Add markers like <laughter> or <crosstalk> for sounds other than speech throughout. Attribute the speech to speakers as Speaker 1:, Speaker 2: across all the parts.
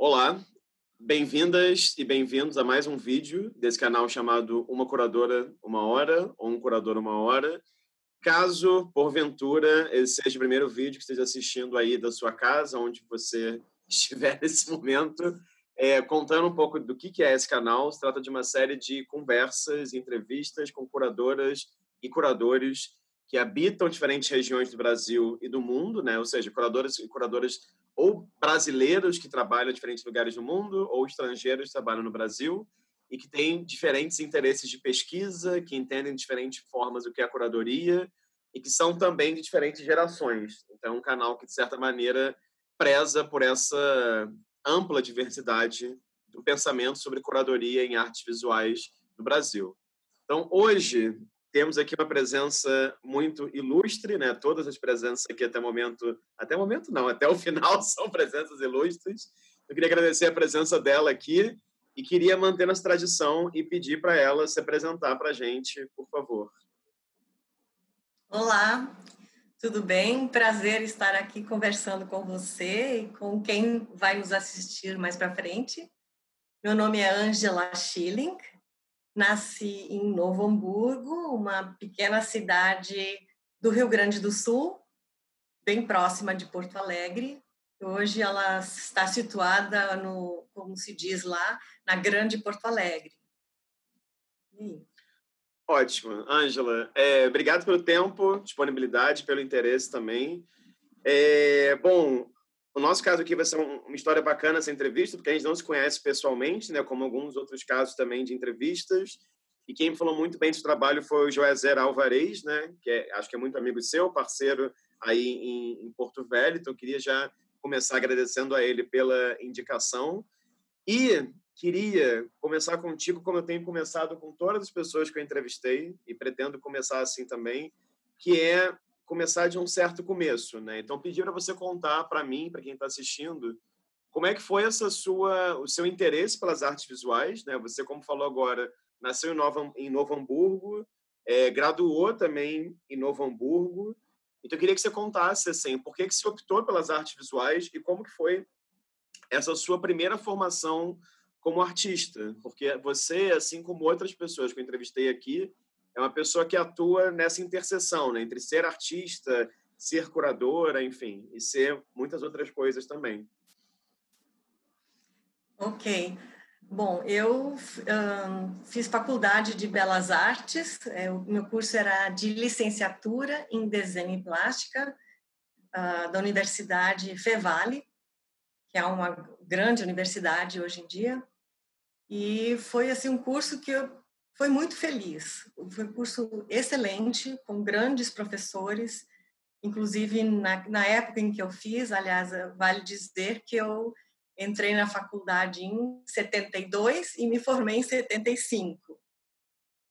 Speaker 1: Olá, bem-vindas e bem-vindos a mais um vídeo desse canal chamado Uma Curadora Uma Hora ou Um Curador Uma Hora. Caso, porventura, esse seja o primeiro vídeo que esteja assistindo aí da sua casa, onde você <laughs> estiver nesse momento, é, contando um pouco do que é esse canal, se trata de uma série de conversas, entrevistas com curadoras e curadores que habitam diferentes regiões do Brasil e do mundo, né? ou seja, curadoras e curadoras ou brasileiros que trabalham em diferentes lugares do mundo, ou estrangeiros que trabalham no Brasil e que têm diferentes interesses de pesquisa, que entendem de diferentes formas o que é a curadoria e que são também de diferentes gerações. Então, é um canal que, de certa maneira, preza por essa ampla diversidade do pensamento sobre curadoria em artes visuais no Brasil. Então, hoje, temos aqui uma presença muito ilustre, né? Todas as presenças aqui até o momento, até o momento não, até o final <laughs> são presenças ilustres. Eu queria agradecer a presença dela aqui e queria manter nossa tradição e pedir para ela se apresentar para a gente, por favor.
Speaker 2: Olá, tudo bem? Prazer estar aqui conversando com você e com quem vai nos assistir mais para frente. Meu nome é Angela Schilling, Nasci em Novo Hamburgo, uma pequena cidade do Rio Grande do Sul, bem próxima de Porto Alegre. Hoje ela está situada no, como se diz lá, na Grande Porto Alegre.
Speaker 1: Ótimo, Ângela. É, obrigado pelo tempo, disponibilidade, pelo interesse também. É, bom, o nosso caso aqui vai ser uma história bacana essa entrevista, porque a gente não se conhece pessoalmente, né, como alguns outros casos também de entrevistas. E quem falou muito bem do trabalho foi o Joézer Alvarez, né, que é, acho que é muito amigo seu, parceiro aí em, em Porto Velho. Então, queria já começar agradecendo a ele pela indicação. E queria começar contigo, como eu tenho começado com todas as pessoas que eu entrevistei, e pretendo começar assim também, que é começar de um certo começo, né? Então pedir para você contar para mim, para quem está assistindo, como é que foi essa sua, o seu interesse pelas artes visuais, né? Você, como falou agora, nasceu em, Nova, em Novo Hamburgo, é, graduou também em Novo Hamburgo. Então eu queria que você contasse assim, por que que você optou pelas artes visuais e como que foi essa sua primeira formação como artista, porque você, assim como outras pessoas que eu entrevistei aqui, é uma pessoa que atua nessa interseção né, entre ser artista, ser curadora, enfim, e ser muitas outras coisas também.
Speaker 2: Ok. Bom, eu fiz faculdade de Belas Artes, é, o meu curso era de licenciatura em desenho e plástica uh, da Universidade Fevale, que é uma grande universidade hoje em dia, e foi assim um curso que eu foi muito feliz. Foi um curso excelente, com grandes professores, inclusive na, na época em que eu fiz, aliás, vale dizer que eu entrei na faculdade em 72 e me formei em 75.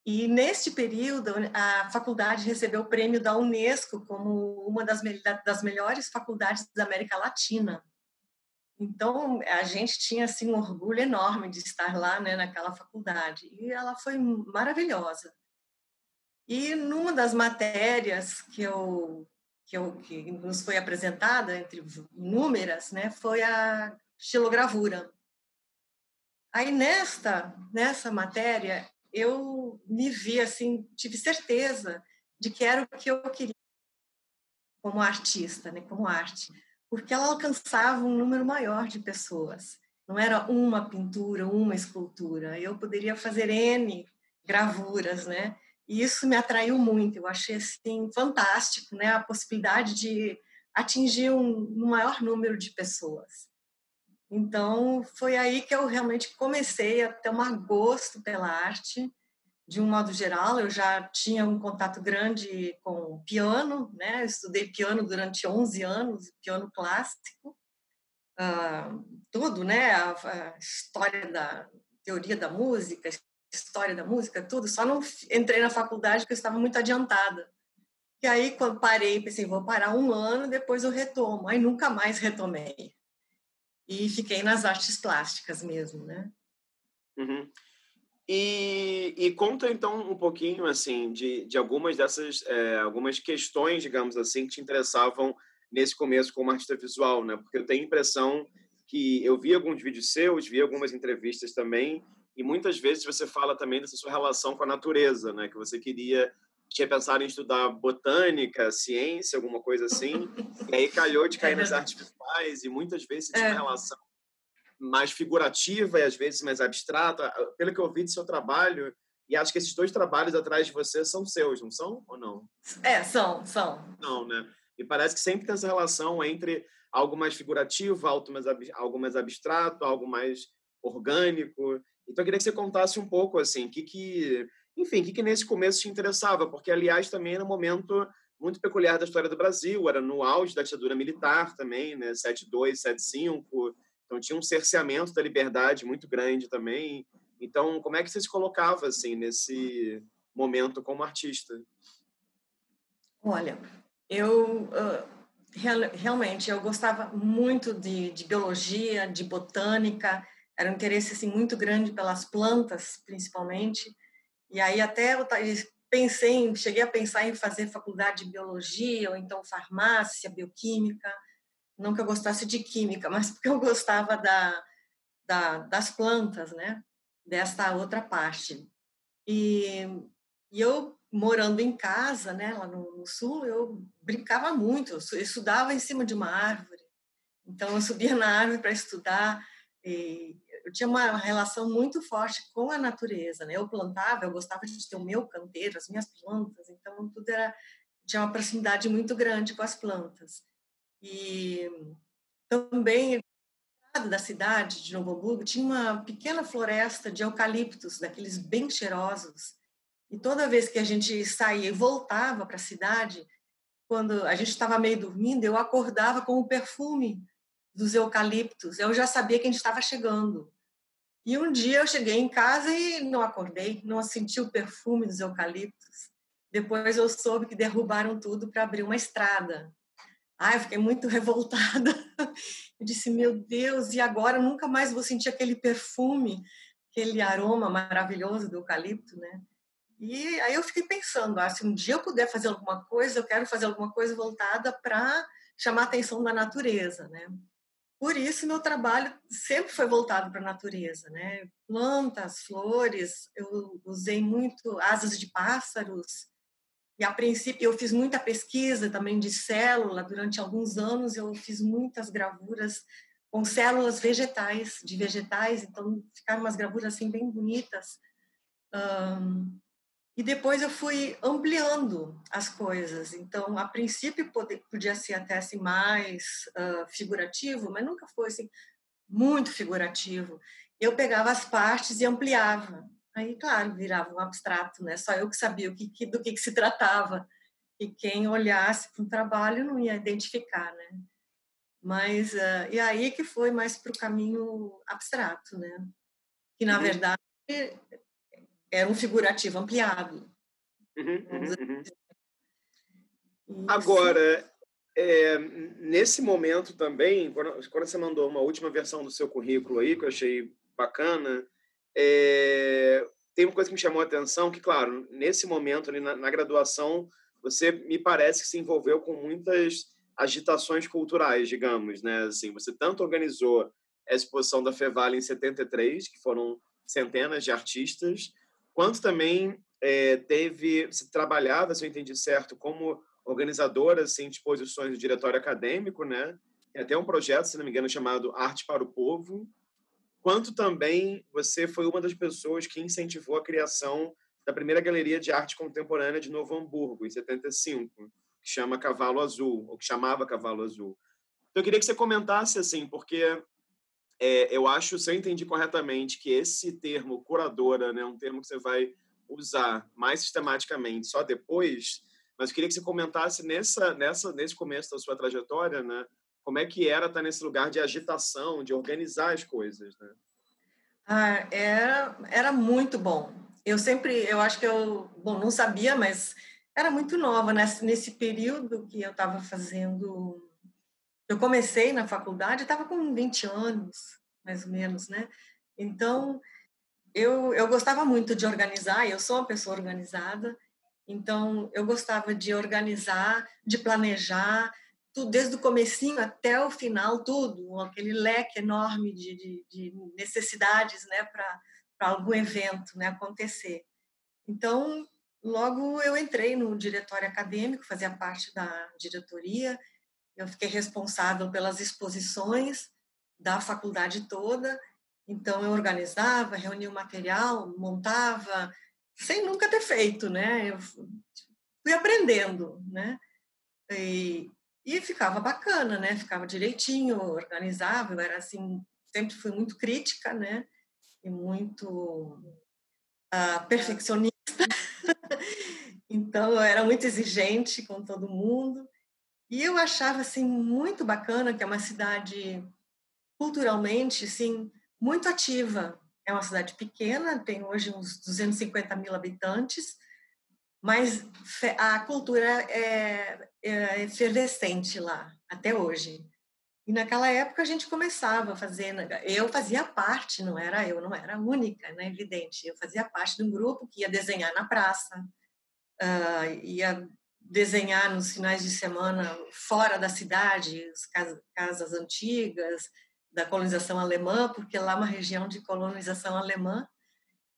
Speaker 2: E neste período, a faculdade recebeu o prêmio da Unesco como uma das, das melhores faculdades da América Latina. Então, a gente tinha assim um orgulho enorme de estar lá, né, naquela faculdade. E ela foi maravilhosa. E numa das matérias que eu que, eu, que nos foi apresentada entre inúmeras, né, foi a xilogravura. Aí nesta nessa matéria eu me vi assim, tive certeza de que era o que eu queria como artista, né, como arte porque ela alcançava um número maior de pessoas. Não era uma pintura, uma escultura. Eu poderia fazer N gravuras, né? E isso me atraiu muito. Eu achei assim fantástico, né? A possibilidade de atingir um, maior número de pessoas. Então, foi aí que eu realmente comecei a ter um gosto pela arte de um modo geral, eu já tinha um contato grande com piano, né? Eu estudei piano durante 11 anos, piano clássico, uh, tudo, né? A, a, história da teoria da música, história da música, tudo. Só não entrei na faculdade porque eu estava muito adiantada. E aí, quando parei, pensei, vou parar um ano, depois eu retomo. Aí nunca mais retomei. E fiquei nas artes plásticas mesmo, né?
Speaker 1: Uhum. E, e, conta então um pouquinho assim de, de algumas dessas é, algumas questões, digamos assim, que te interessavam nesse começo como artista visual, né? Porque eu tenho a impressão que eu vi alguns vídeos seus, vi algumas entrevistas também, e muitas vezes você fala também dessa sua relação com a natureza, né? Que você queria tinha pensado em estudar botânica, ciência, alguma coisa assim, <laughs> e aí calhou de cair é nas artes visuais e muitas vezes tinha é. uma relação mais figurativa e às vezes mais abstrata. Pelo que eu vi do seu trabalho, e acho que esses dois trabalhos atrás de você são seus, não são ou não?
Speaker 2: É, são, são.
Speaker 1: Não, né? E parece que sempre tem essa relação entre algo mais figurativo, algo mais, abstrato, algo mais orgânico. Então, eu queria que você contasse um pouco, assim, que que, enfim, que que nesse começo te interessava, porque, aliás, também era um momento muito peculiar da história do Brasil, era no auge da ditadura militar também, né, 72, 75, então tinha um cerceamento da liberdade muito grande também. Então, como é que você se colocava, assim, nesse momento como artista?
Speaker 2: Olha, eu... Uh realmente eu gostava muito de, de, biologia, de botânica, era um interesse assim muito grande pelas plantas, principalmente. E aí até eu pensei, cheguei a pensar em fazer faculdade de biologia ou então farmácia, bioquímica. Não que eu gostasse de química, <laughs> mas porque eu gostava da, da das plantas, né? Desta outra parte. E, e eu morando em casa, né, lá no, no sul, eu brincava muito. Eu estudava em cima de uma árvore. Então eu subia na árvore para estudar. Eu tinha uma relação muito forte com a natureza, né? Eu plantava, eu gostava de ter o meu canteiro, as minhas plantas, então tudo era tinha uma proximidade muito grande com as plantas. E também da cidade de Novo Hamburgo tinha uma pequena floresta de eucaliptos, daqueles bem cheirosos. E toda vez que a gente saía e voltava para a cidade, quando a gente estava meio dormindo, eu acordava com o perfume dos eucaliptos. Eu já sabia que a gente estava chegando. E um dia eu cheguei em casa e não acordei, não senti o perfume dos eucaliptos. Depois eu soube que derrubaram tudo para abrir uma estrada. Ai, eu fiquei muito <laughs> revoltada. Eu disse, meu Deus, e agora nunca mais vou sentir aquele perfume, aquele aroma maravilhoso do eucalipto, né? E aí eu fiquei pensando, ah, se um dia eu puder fazer alguma coisa, eu quero fazer alguma coisa voltada para chamar a atenção da natureza, né? Por isso, meu trabalho sempre foi voltado para a natureza, né? Plantas, flores, eu usei muito asas de pássaros. E, a princípio, eu fiz muita pesquisa também de célula. Durante alguns anos, eu fiz muitas gravuras com células vegetais, de vegetais. Então, ficaram umas gravuras, assim, bem bonitas. Um, e depois eu fui ampliando as coisas. Então, a princípio podia ser até assim mais uh, figurativo, mas nunca foi assim muito figurativo. Eu pegava as partes e ampliava. Aí, claro, virava um abstrato, né? Só eu que sabia o que, que do que, que se tratava. E quem olhasse para o trabalho não ia identificar, né? Mas uh, e aí que foi mais para o caminho abstrato, né? Que na uhum. verdade era um figurativo ampliado.
Speaker 1: Uhum, uhum, uhum. Agora, é, nesse momento também, quando, quando, você mandou uma última versão do seu currículo aí, que eu achei bacana, é, tem uma coisa que me chamou a atenção, que, claro, nesse momento, ali na, na graduação, você me parece que se envolveu com muitas agitações culturais, digamos, né? Assim, você tanto organizou a exposição da Fevale em 73, que foram centenas de artistas, quanto também é, teve, se trabalhava, se eu entendi certo, como organizadora assim, de exposições do diretório acadêmico, né? Tem até um projeto, se não me engano, chamado Arte para o Povo, quanto também você foi uma das pessoas que incentivou a criação da primeira galeria de arte contemporânea de Novo Hamburgo, em 75, que chama Cavalo Azul, ou que chamava Cavalo Azul. Então, eu queria que você comentasse, assim, porque é, eu acho, se eu entendi corretamente, que esse termo curadora né, um termo que você vai usar mais sistematicamente só depois, mas eu queria que você comentasse nessa, nessa, nesse começo da sua trajetória, né, como é que era estar nesse lugar de agitação, de organizar as coisas, né?
Speaker 2: Ah, era, era muito bom. Eu sempre, eu acho que eu, bom, não sabia, mas era muito nova nesse, nesse período que eu estava fazendo eu comecei na faculdade, estava com 20 anos, mais ou menos, né? Então, eu, eu gostava muito de organizar, eu sou uma pessoa organizada, então eu gostava de organizar, de planejar tudo, desde o comecinho até o final, tudo, aquele leque enorme de, de, de necessidades né, para algum evento né, acontecer. Então, logo eu entrei no diretório acadêmico, fazia parte da diretoria, eu fiquei responsável pelas exposições da faculdade toda, então eu organizava, reunia o material, montava, sem nunca ter feito, né? Eu fui aprendendo, né? E, e ficava bacana, né? Ficava direitinho, organizável, era assim, sempre fui muito crítica, né? E muito uh, perfeccionista. <laughs> então eu era muito exigente com todo mundo. E eu achava assim muito bacana que é uma cidade culturalmente assim muito ativa. É uma cidade pequena, tem hoje uns 250 mil habitantes, mas a cultura é, é efervescente lá até hoje. E naquela época a gente começava a fazer, eu fazia parte, não era eu, não era a única, né, evidente. Eu fazia parte de um grupo que ia desenhar na praça, uh, ia desenhar nos finais de semana fora da cidade, as casas antigas da colonização alemã, porque lá é uma região de colonização alemã.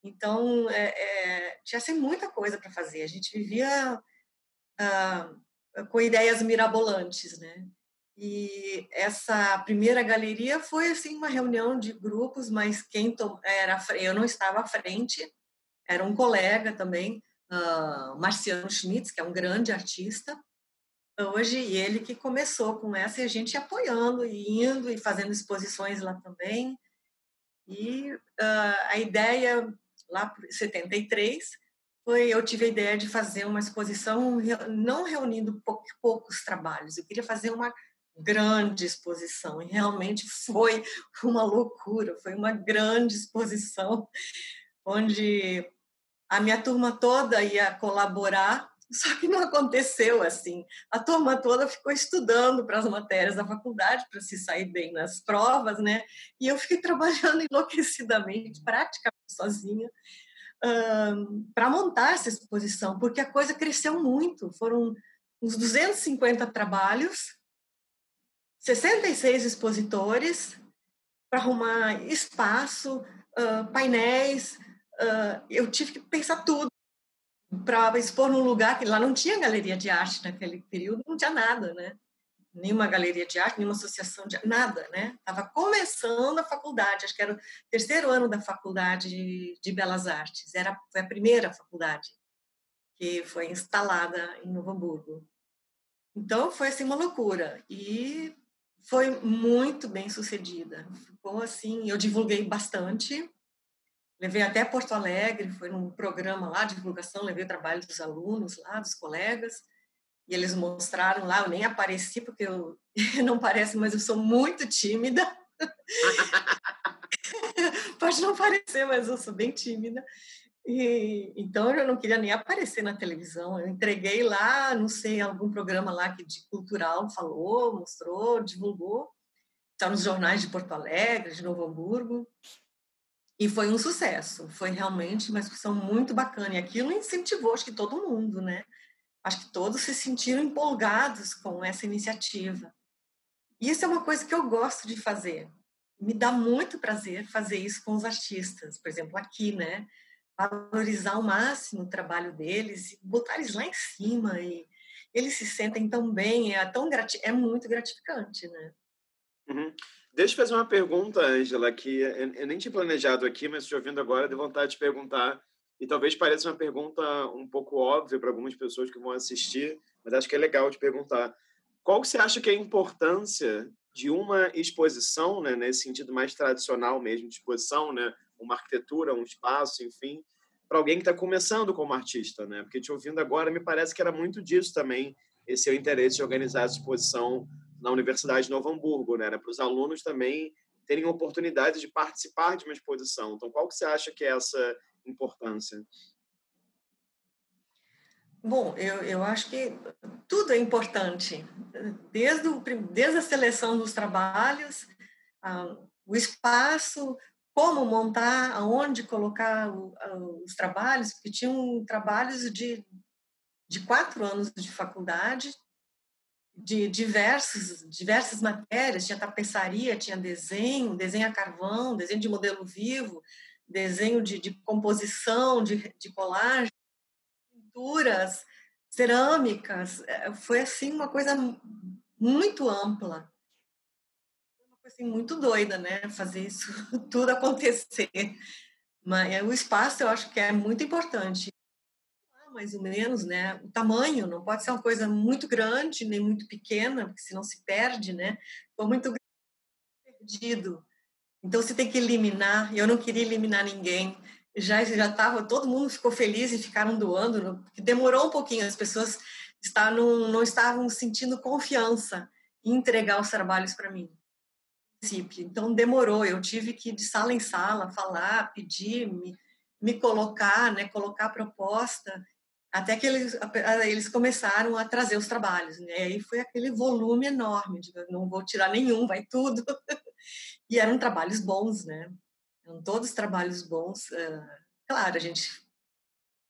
Speaker 2: Então, é, é, tinha assim, muita coisa para fazer. A gente vivia ah, com ideias mirabolantes, né? E essa primeira galeria foi assim uma reunião de grupos, mas quem era eu não estava à frente, era um colega também, uh, Marciano Schmitz, que é um grande artista hoje, ele que começou com essa, e a gente apoiando, e indo, e fazendo exposições lá também. E uh, a ideia, lá por 73, foi, eu tive a ideia de fazer uma exposição não reunindo poucos trabalhos, eu queria fazer uma grande exposição, e realmente foi uma loucura, foi uma grande exposição, onde a minha turma toda ia colaborar, só que não aconteceu assim. A turma toda ficou estudando para as matérias da faculdade, para se sair bem nas provas, né? E eu fiquei <laughs> trabalhando enlouquecidamente, praticamente sozinha, um, para montar essa exposição, porque a coisa cresceu muito. Foram uns 250 trabalhos, 66 expositores, para arrumar espaço, uh, painéis, uh, eu tive que pensar tudo para expor num lugar que lá não tinha galeria de arte naquele período, não tinha nada, né? Nenhuma galeria de arte, nenhuma associação de nada, né? Estava começando a faculdade, acho que era o terceiro ano da faculdade de Belas Artes, era foi a primeira faculdade que foi instalada em Novo Hamburgo. Então foi assim uma loucura e foi muito bem sucedida. Ficou assim, eu divulguei bastante, Levei até Porto Alegre, foi num programa lá de divulgação, levei o trabalho dos alunos lá, dos colegas, e eles mostraram lá, eu nem apareci porque eu <laughs> não parece, mas eu sou muito tímida. <laughs> Pode não parecer, mas eu sou bem tímida. E, então eu não queria nem aparecer na televisão. Eu entreguei lá, não sei, algum programa lá que de cultural falou, mostrou, divulgou. Está nos jornais de Porto Alegre, de Novo Hamburgo. E foi um sucesso, foi realmente uma exposição muito bacana. E aquilo incentivou, acho que todo mundo, né? Acho que todos se sentiram empolgados com essa iniciativa. E isso é uma coisa que eu gosto de fazer. Me dá muito prazer fazer isso com os artistas, por exemplo, aqui, né? Valorizar ao máximo o trabalho deles e botar eles lá em cima e eles se sentem tão bem, é tão grati é muito gratificante, né?
Speaker 1: Uhum. Deixa eu fazer uma pergunta, Angela, que eu nem tinha planejado aqui, mas te ouvindo agora, de vontade de perguntar. E talvez pareça uma pergunta um pouco óbvia para algumas pessoas que vão assistir, mas acho que é legal de perguntar. Qual você acha que é a importância de uma exposição, né, nesse sentido mais tradicional mesmo de exposição, né, uma arquitetura, um espaço, enfim, para alguém que está começando como artista, né? Porque te ouvindo agora, me parece que era muito disso também, esse seu interesse de organizar essa exposição na Universidade de Novo Hamburgo, né? Para os alunos também terem oportunidade de participar de uma exposição. Então, qual que você acha que é essa importância?
Speaker 2: Bom, eu, eu acho que tudo é importante, desde, o, desde a seleção dos trabalhos, ah, o espaço, como montar, aonde colocar o, os trabalhos, porque tinham trabalhos de, de quatro anos de faculdade, de diversos, diversas matérias, tinha tapeçaria, tinha desenho, desenho a carvão, desenho de modelo vivo, desenho de, de composição, de, de colagem, pinturas, cerâmicas. É, foi assim uma coisa muito ampla. Assim, muito doida, né? Fazer isso <laughs> tudo acontecer. Mas é, o espaço eu acho que é muito importante. Mais ou menos, né? O tamanho não pode ser uma coisa muito grande nem muito pequena, porque senão se perde, né? Foi muito perdido. Então você tem que eliminar. Eu não queria eliminar ninguém. Já já estava, todo mundo ficou feliz e ficaram doando. Demorou um pouquinho. As pessoas estavam, não estavam sentindo confiança em entregar os trabalhos para mim. Então demorou. Eu tive que ir de sala em sala falar, pedir, me, me colocar, né? Colocar a proposta até que eles, eles começaram a trazer os trabalhos, né? E aí foi aquele volume enorme, de não vou tirar nenhum, vai tudo. <laughs> E eram trabalhos bons, né? Eram todos trabalhos bons. Claro, a gente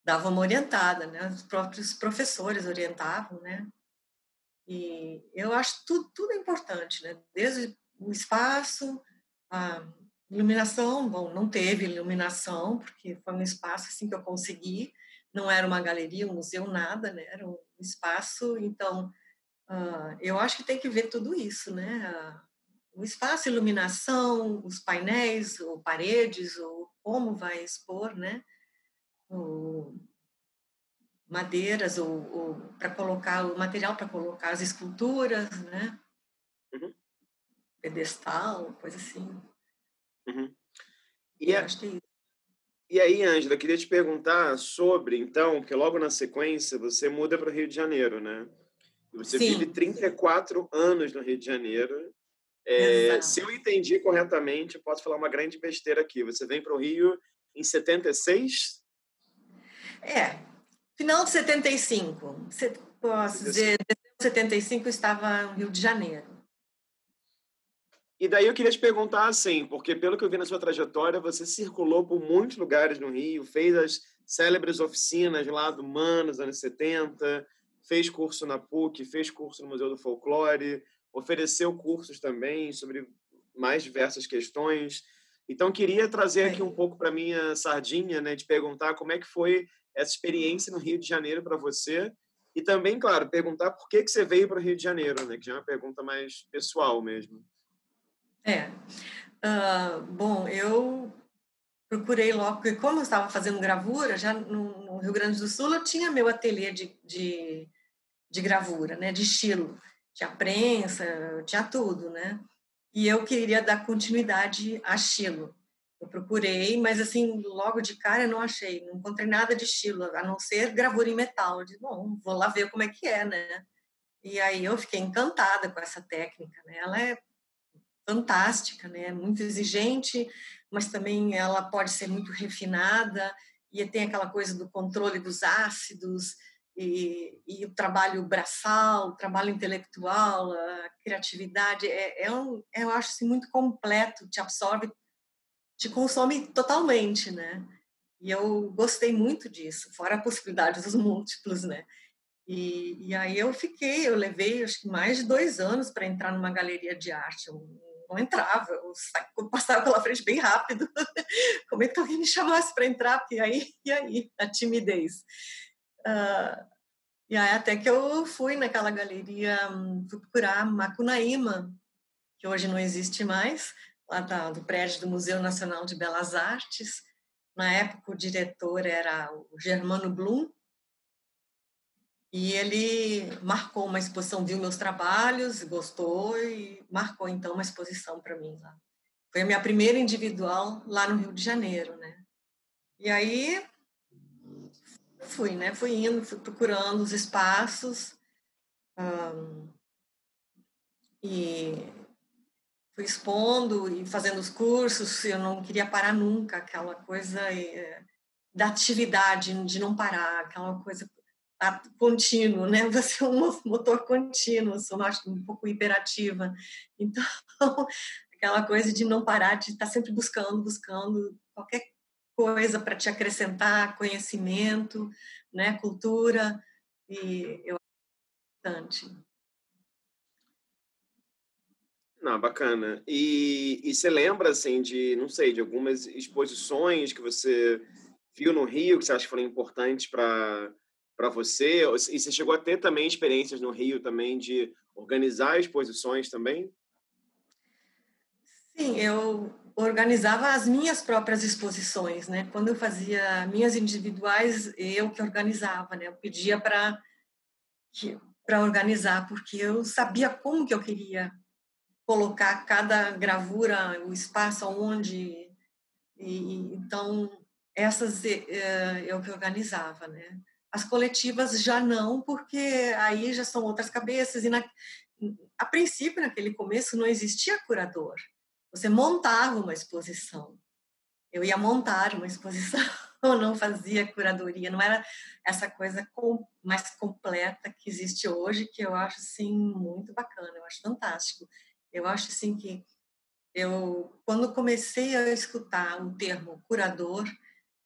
Speaker 2: dava uma orientada, né? Os próprios professores orientavam, né? E eu acho tudo, tudo é importante, né? Desde o espaço, a iluminação, bom, não teve iluminação, porque foi um espaço assim que eu consegui, não era uma galeria, um museu, nada, né? Era um espaço, então, uh, eu acho que tem que ver tudo isso, né? Uh, o espaço, iluminação, os painéis, ou paredes, ou como vai expor, né? Madeiras, ou, ou para colocar o material para colocar as esculturas, né? Uhum. Pedestal, coisa assim.
Speaker 1: Uhum. E, a, é e aí, Ângela, queria te perguntar sobre, então, que logo na sequência você muda para o Rio de Janeiro, né? Você Sim. vive 34 anos no Rio de Janeiro é, se eu entendi corretamente, posso falar uma grande besteira aqui. Você vem para o Rio em 76?
Speaker 2: É, final de 75. Posso dizer, em 75 eu estava no Rio de Janeiro.
Speaker 1: E daí eu queria te perguntar assim, porque pelo que eu vi na sua trajetória, você circulou por muitos lugares no Rio, fez as célebres oficinas lá do Manos, anos 70, fez curso na PUC, fez curso no Museu do Folclore, ofereceu cursos também sobre mais diversas questões. Então, queria trazer aqui um pouco para minha sardinha, né, de perguntar como é que foi essa experiência no Rio de Janeiro para você e também, claro, perguntar por que que você veio para o Rio de Janeiro, né, que já é uma pergunta mais pessoal mesmo.
Speaker 2: É. Uh, bom, eu procurei logo, porque como eu estava fazendo gravura, já no, no, Rio Grande do Sul, eu tinha meu ateliê de, de, de gravura, né, de estilo tinha prensa, tinha tudo, né? E eu queria dar continuidade a estilo. Eu procurei, mas assim, logo de cara eu não achei, não encontrei nada de estilo, a não ser gravura em metal. Eu disse, bom, vou lá ver como é que é, né? E aí eu fiquei encantada com essa técnica, né? Ela é fantástica, né? Muito exigente, mas também ela pode ser muito refinada e tem aquela coisa do controle dos ácidos, e, e, o trabalho braçal, o trabalho intelectual, a criatividade, é, é um, eu acho assim, muito completo, te absorve, te consome totalmente, né? E eu gostei muito disso, fora a possibilidade dos múltiplos, né? E, e aí eu fiquei, eu levei acho que mais de dois anos para entrar numa galeria de arte. Eu não entrava, eu, eu passava pela frente bem rápido. <laughs> Como é que alguém me chamasse para entrar? Porque aí, e aí, a timidez. Uh, e aí até que eu fui naquela galeria, fui procurar Macunaíma, que hoje não existe mais, lá da, do prédio do Museu Nacional de Belas Artes. Na época o diretor era o Germano Blum, e ele marcou uma exposição, viu meus trabalhos, gostou e marcou então uma exposição para mim lá. Foi a minha primeira individual lá no Rio de Janeiro, né? E aí fui, né? Fui indo, fui procurando os espaços um, e fui expondo e fazendo os cursos. Eu não queria parar nunca, aquela coisa é, da atividade, de não parar, aquela coisa contínuo, né? <laughs> Você é um motor contínuo, eu sou acho, um pouco hiperativa. <laughs> Então, aquela coisa de não parar, de estar sempre buscando, buscando qualquer coisa para te acrescentar conhecimento, né, cultura, e eu importante.
Speaker 1: Não, bacana. E, e você lembra, assim, de, não sei, de algumas exposições que você viu no Rio que você acha que foram importantes para para você? E você chegou a ter também experiências no Rio também de organizar exposições também?
Speaker 2: Sim, eu organizava as minhas próprias exposições, né? Quando eu fazia minhas individuais, eu que organizava, né? Eu pedia para para organizar, porque eu sabia como que eu queria colocar cada gravura, o espaço onde e, então essas eh, eu que organizava, né? As coletivas já não, porque aí já são outras cabeças e na, a princípio naquele começo não existia curador. Você montava uma exposição. Eu ia montar uma exposição, <laughs> não fazia curadoria, não era essa coisa com, mais completa que existe hoje, que eu acho assim muito bacana, eu acho fantástico. Eu acho assim que eu quando comecei a escutar o termo curador,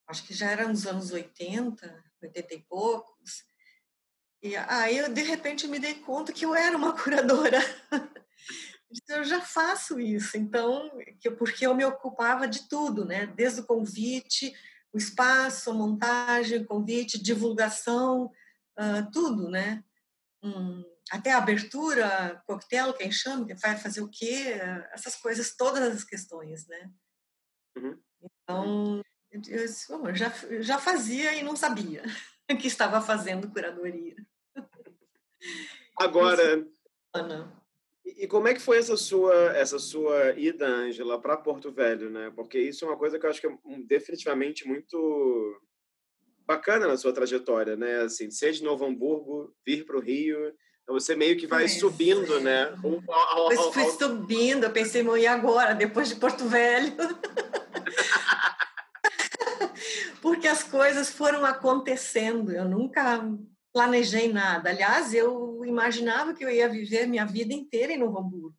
Speaker 2: acho que já era nos anos 80, 80 e poucos, e aí eu de repente me dei conta que eu era uma <laughs> curadora. eu já faço isso, então, porque eu me ocupava de tudo, né? Desde o convite, o espaço, a montagem, convite, divulgação, uh, tudo, né? Hum, até a abertura, coquetel, quem chama, vai fazer o quê, essas coisas, todas as questões, né? Uhum. Então, eu, eu já, já fazia e não sabia <laughs> que estava fazendo curadoria.
Speaker 1: Agora, Ana. E, como é que foi essa sua essa sua ida, Ângela, para Porto Velho, né? Porque isso é uma coisa que eu acho que é definitivamente muito bacana na sua trajetória, né? Assim, ser de Novo Hamburgo, vir para o Rio, então você meio que vai é, subindo, né?
Speaker 2: Ao, ao, ao... fui subindo, eu pensei, e agora, depois de Porto Velho? <laughs> Porque as coisas foram acontecendo, eu nunca planejei nada. Aliás, eu imaginava que eu ia viver minha vida inteira em Novo Hamburgo.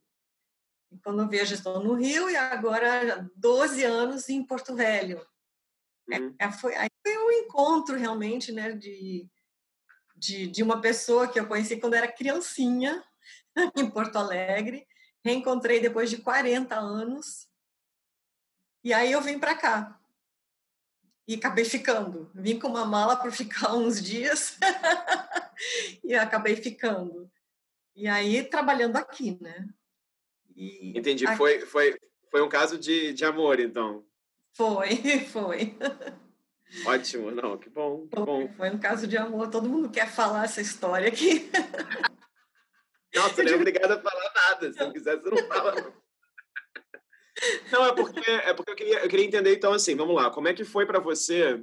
Speaker 2: E quando eu vejo, estou no Rio e agora 12 anos em Porto Velho. É, uhum. É, foi, aí foi um encontro realmente né, de, de, de uma pessoa que eu conheci quando era criancinha, <laughs> em Porto Alegre. Reencontrei depois de 40 anos. E aí eu vim para cá e acabei ficando. Vim com uma mala para ficar <laughs> uns dias <laughs> e acabei ficando. E aí trabalhando aqui, né?
Speaker 1: E Entendi. Aqui... Foi, foi, foi um caso de, de amor, então.
Speaker 2: Foi, <laughs> foi.
Speaker 1: Ótimo, não, que bom, que bom.
Speaker 2: Foi um caso de amor, todo mundo quer falar essa história aqui.
Speaker 1: Nossa, não é obrigada a falar nada. Se não quiser, você não fala. Não, é porque, é porque eu, queria, eu queria entender, então, assim, vamos lá, como é que foi para você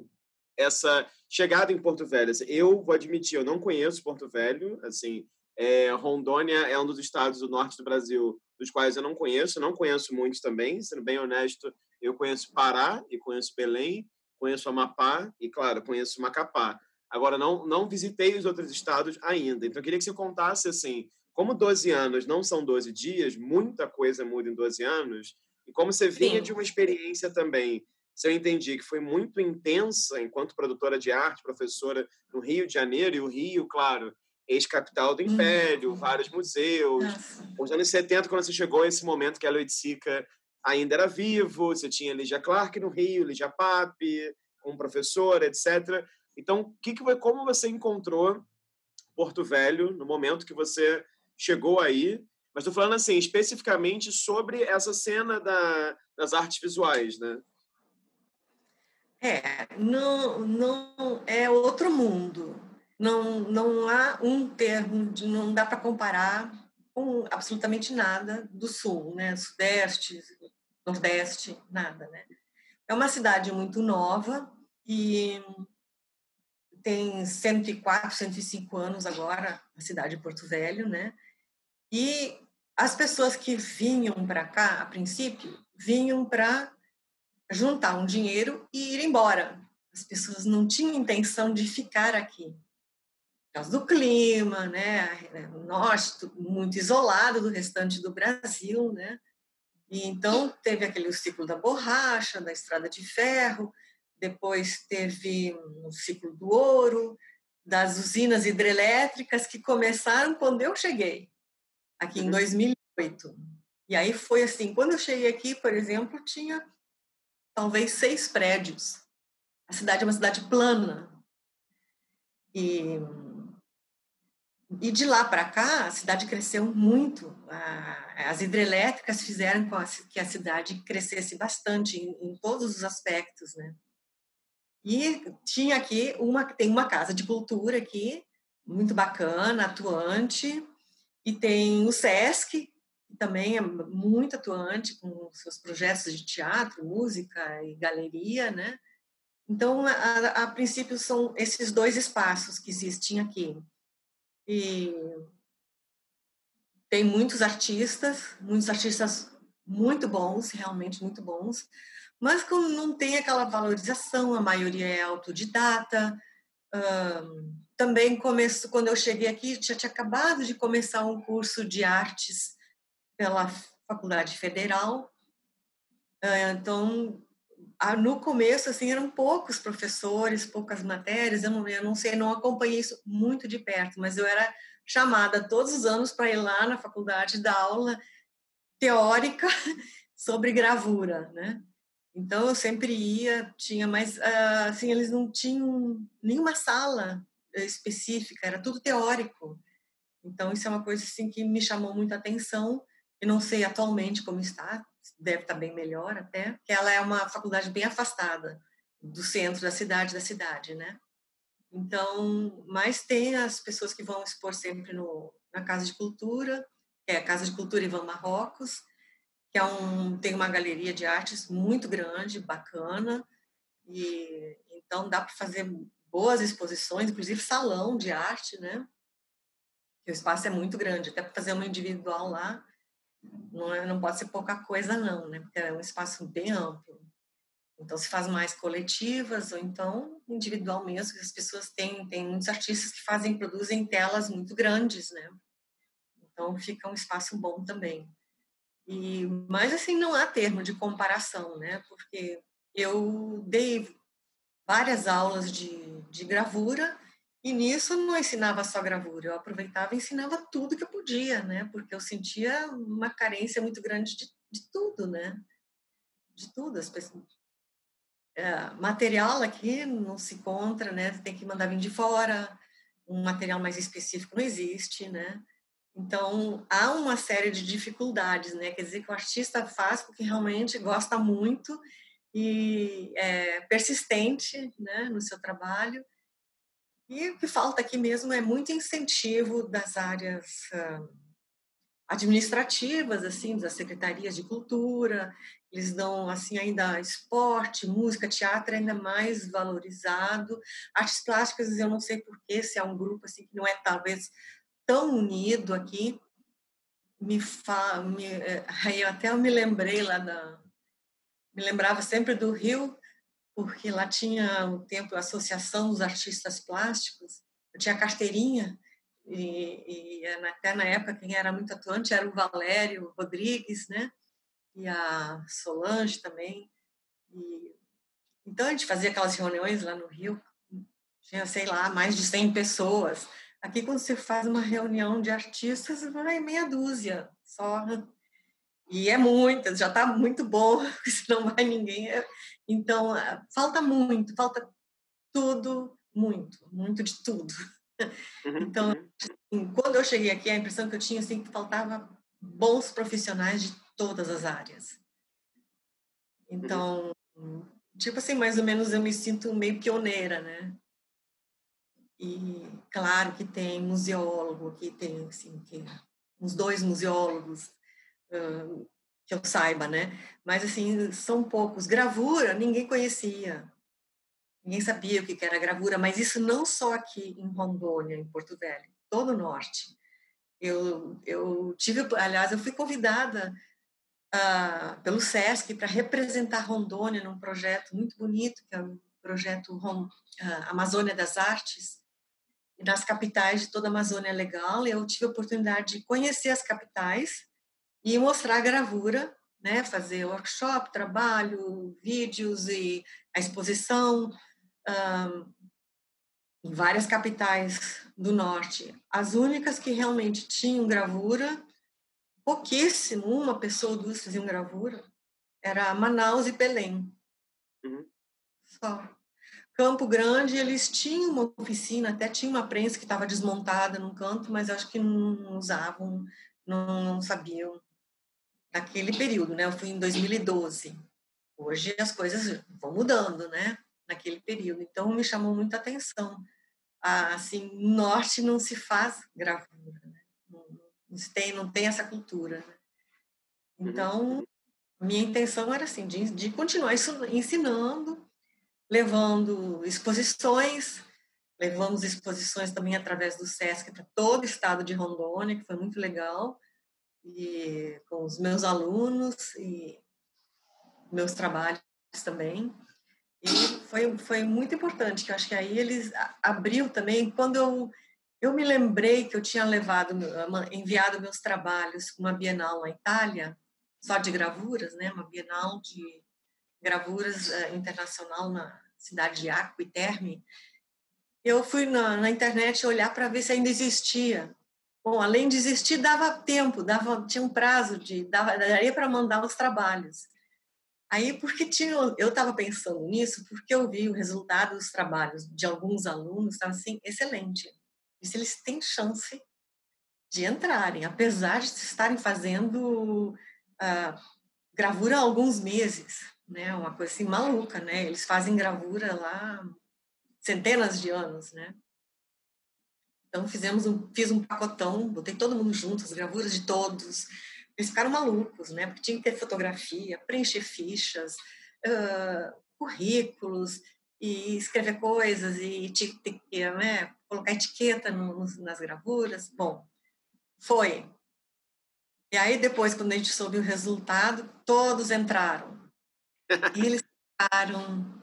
Speaker 1: essa chegada em Porto Velho? Assim, eu vou admitir, eu não conheço Porto Velho, assim, é, Rondônia é um dos estados do norte do Brasil dos quais eu não conheço, não conheço muitos também, sendo bem honesto, eu conheço Pará e conheço Belém, conheço Amapá e, claro, conheço Macapá. Agora, não, não visitei os outros estados ainda, então eu queria que você contasse, assim, como 12 anos não são 12 dias, muita coisa muda em 12 anos, e como você vinha Sim. de uma experiência também, se eu entendi que foi muito intensa enquanto produtora de arte, professora no Rio de Janeiro, e o Rio, claro, ex-capital do Império, uhum. vários museus. Nossa. Os anos 70, quando você chegou a esse momento que a Loitsica ainda era vivo, você tinha Lígia Clark no Rio, Lígia Pape, como professora, etc. Então, que que, como você encontrou Porto Velho no momento que você chegou aí mas estou falando assim, especificamente sobre essa cena da, das artes visuais, né?
Speaker 2: É, não, não é outro mundo. Não, não há um termo, de, não dá para comparar com absolutamente nada do sul, né? Sudeste, Nordeste, nada, né? É uma cidade muito nova e tem 104, 105 anos agora, a cidade de Porto Velho, né? E as pessoas que vinham para cá, a princípio, vinham para juntar um dinheiro e ir embora. As pessoas não tinham intenção de ficar aqui. Por causa do clima, né? Nós, muito isolado do restante do Brasil, né? E então teve aquele ciclo da borracha, da estrada de ferro, depois teve o ciclo do ouro, das usinas hidrelétricas que começaram quando eu cheguei aqui em 2008. Uhum. E aí foi assim, quando eu cheguei aqui, por exemplo, tinha talvez seis prédios. A cidade é uma cidade plana. E, e de lá para cá, a cidade cresceu muito. As hidrelétricas fizeram com que a cidade crescesse bastante em, em todos os aspectos, né? E tinha aqui uma, tem uma casa de cultura aqui, muito bacana, atuante, e tem o SESC, que também é muito atuante com seus projetos de teatro, música e galeria, né? Então, a, a princípio, são esses dois espaços que existem aqui. E tem muitos artistas, muitos artistas muito bons, realmente muito bons, mas como não tem aquela valorização, a maioria é autodidata. Também começo, quando eu cheguei aqui, já tinha acabado de começar um curso de artes pela Faculdade Federal. então, no começo, assim, eram poucos professores, poucas matérias, eu não, eu não sei, não acompanhei isso muito de perto, mas eu era chamada todos os anos para ir lá na faculdade dar aula teórica <laughs> sobre gravura, né? Então eu sempre ia, tinha mais, ah, assim, eles não tinham nenhuma sala específica, era tudo teórico. Então isso é uma coisa assim que me chamou muita atenção. E não sei atualmente como está, deve estar bem melhor até, que ela é uma faculdade bem afastada do centro da cidade da cidade, né? Então, mas tem as pessoas que vão expor sempre no, na Casa de Cultura, que é a Casa de Cultura Ivan Marrocos, que é um, tem uma galeria de artes muito grande, bacana, e então dá para fazer boas exposições, inclusive salão de arte, né? O espaço é muito grande, até para fazer uma individual lá, não, é, não pode ser pouca coisa não, né? Porque é um espaço bem amplo. Então se faz mais coletivas ou então individual mesmo, as pessoas têm, tem muitos artistas que fazem, produzem telas muito grandes, né? Então fica um espaço bom também. E, mas assim, não há termo de comparação, né? Porque eu dei várias aulas de, de gravura e nisso não ensinava só gravura, eu aproveitava e ensinava tudo que eu podia, né? Porque eu sentia uma carência muito grande de, de tudo, né? De tudo. As pessoas, é, material aqui não se encontra, né? Tem que mandar vir de fora. Um material mais específico não existe, né? Então, há uma série de dificuldades, né? Quer dizer, que o artista faz porque realmente gosta muito e é persistente né, no seu trabalho. E o que falta aqui mesmo é muito incentivo das áreas administrativas, assim, das secretarias de cultura. Eles dão, assim, ainda esporte, música, teatro ainda mais valorizado. Artes plásticas, eu não sei porquê, se é um grupo, assim, que não é, talvez, tão unido aqui. Me fa... me... Eh, <laughs> aí até eu me lembrei lá da... Me lembrava sempre do Rio, porque lá tinha o tempo a Associação dos Artistas Plásticos, eu tinha carteirinha, e, e, até na época quem era muito atuante era o Valério Rodrigues, né? E a Solange também. E, então a gente fazia aquelas reuniões lá no Rio, tinha, sei lá, mais de 100 pessoas. Aqui, quando você faz uma reunião de artistas, vai meia dúzia só. E é muita, já está muito bom, <laughs> se não vai ninguém. Então, ah, falta muito, falta tudo, muito, muito de tudo. Uhum. Então, uhum. assim, quando eu cheguei aqui, a impressão que eu tinha assim que faltava bons profissionais de todas as áreas. Então, tipo assim, mais ou menos eu me sinto meio pioneira, né? E claro que tem museólogo, que tem assim, que, uns dois museólogos que eu saiba, né? Mas assim, são poucos. Gravura, ninguém conhecia. Ninguém sabia o que era gravura, mas isso não só aqui em Rondônia, em Porto Velho, todo o norte. Eu, eu tive, aliás, eu fui convidada uh, pelo SESC para representar Rondônia num projeto muito bonito, que é o projeto uh, Amazônia das Artes, nas capitais de toda a Amazônia Legal. Eu tive a oportunidade de conhecer as capitais e mostrar a gravura, né, fazer workshop, trabalho, vídeos e a exposição um, em várias capitais do norte. As únicas que realmente tinham gravura pouquíssimo, uma pessoa ou duas faziam gravura. Era Manaus e Belém. Uhum. Só. Campo Grande, eles tinham uma oficina, até tinha uma prensa que estava desmontada num canto, mas acho que não usavam, não, não sabiam. Naquele período, né? Eu fui em 2012. Hoje as coisas vão mudando, né? Naquele período. Então me chamou muita atenção. Ah, assim, norte não se faz gravura, né? não, não, tem, não tem essa cultura. Né? Uhum. Então, minha intenção era assim, de, de continuar ensinando, levando exposições, levamos exposições também através do SESC para todo o estado de Rondônia, que foi muito legal, e com os meus alunos e meus trabalhos também. E foi, foi muito importante, que eu acho que aí eles abriu também, quando eu, eu me lembrei que eu tinha levado, enviado meus trabalhos para uma Bienal na Itália, só de gravuras, né? Uma Bienal de gravuras uh, internacional na cidade de Acqui Terme. Eu fui na, na internet olhar para ver se ainda existia. Bom, além de existir, dava tempo, dava tinha um prazo de dava daria para mandar os trabalhos. Aí, porque tinha, eu estava pensando nisso, porque eu vi o resultado dos trabalhos de alguns alunos, estava assim, excelente. E se eles têm chance de entrarem, apesar de estarem fazendo gravura há alguns meses, né? Uma coisa assim maluca, né? Eles fazem gravura lá centenas de anos, né? Então fizemos um, fiz um pacotão, botei todo mundo junto, as gravuras de todos. Eles ficaram malucos, né? Porque tinha que ter fotografia, preencher fichas, uh, currículos e escrever coisas e tinha que né, colocar etiqueta no, nas gravuras. Bom, foi e aí, depois, quando a gente soube o resultado, todos entraram. E eles ficaram.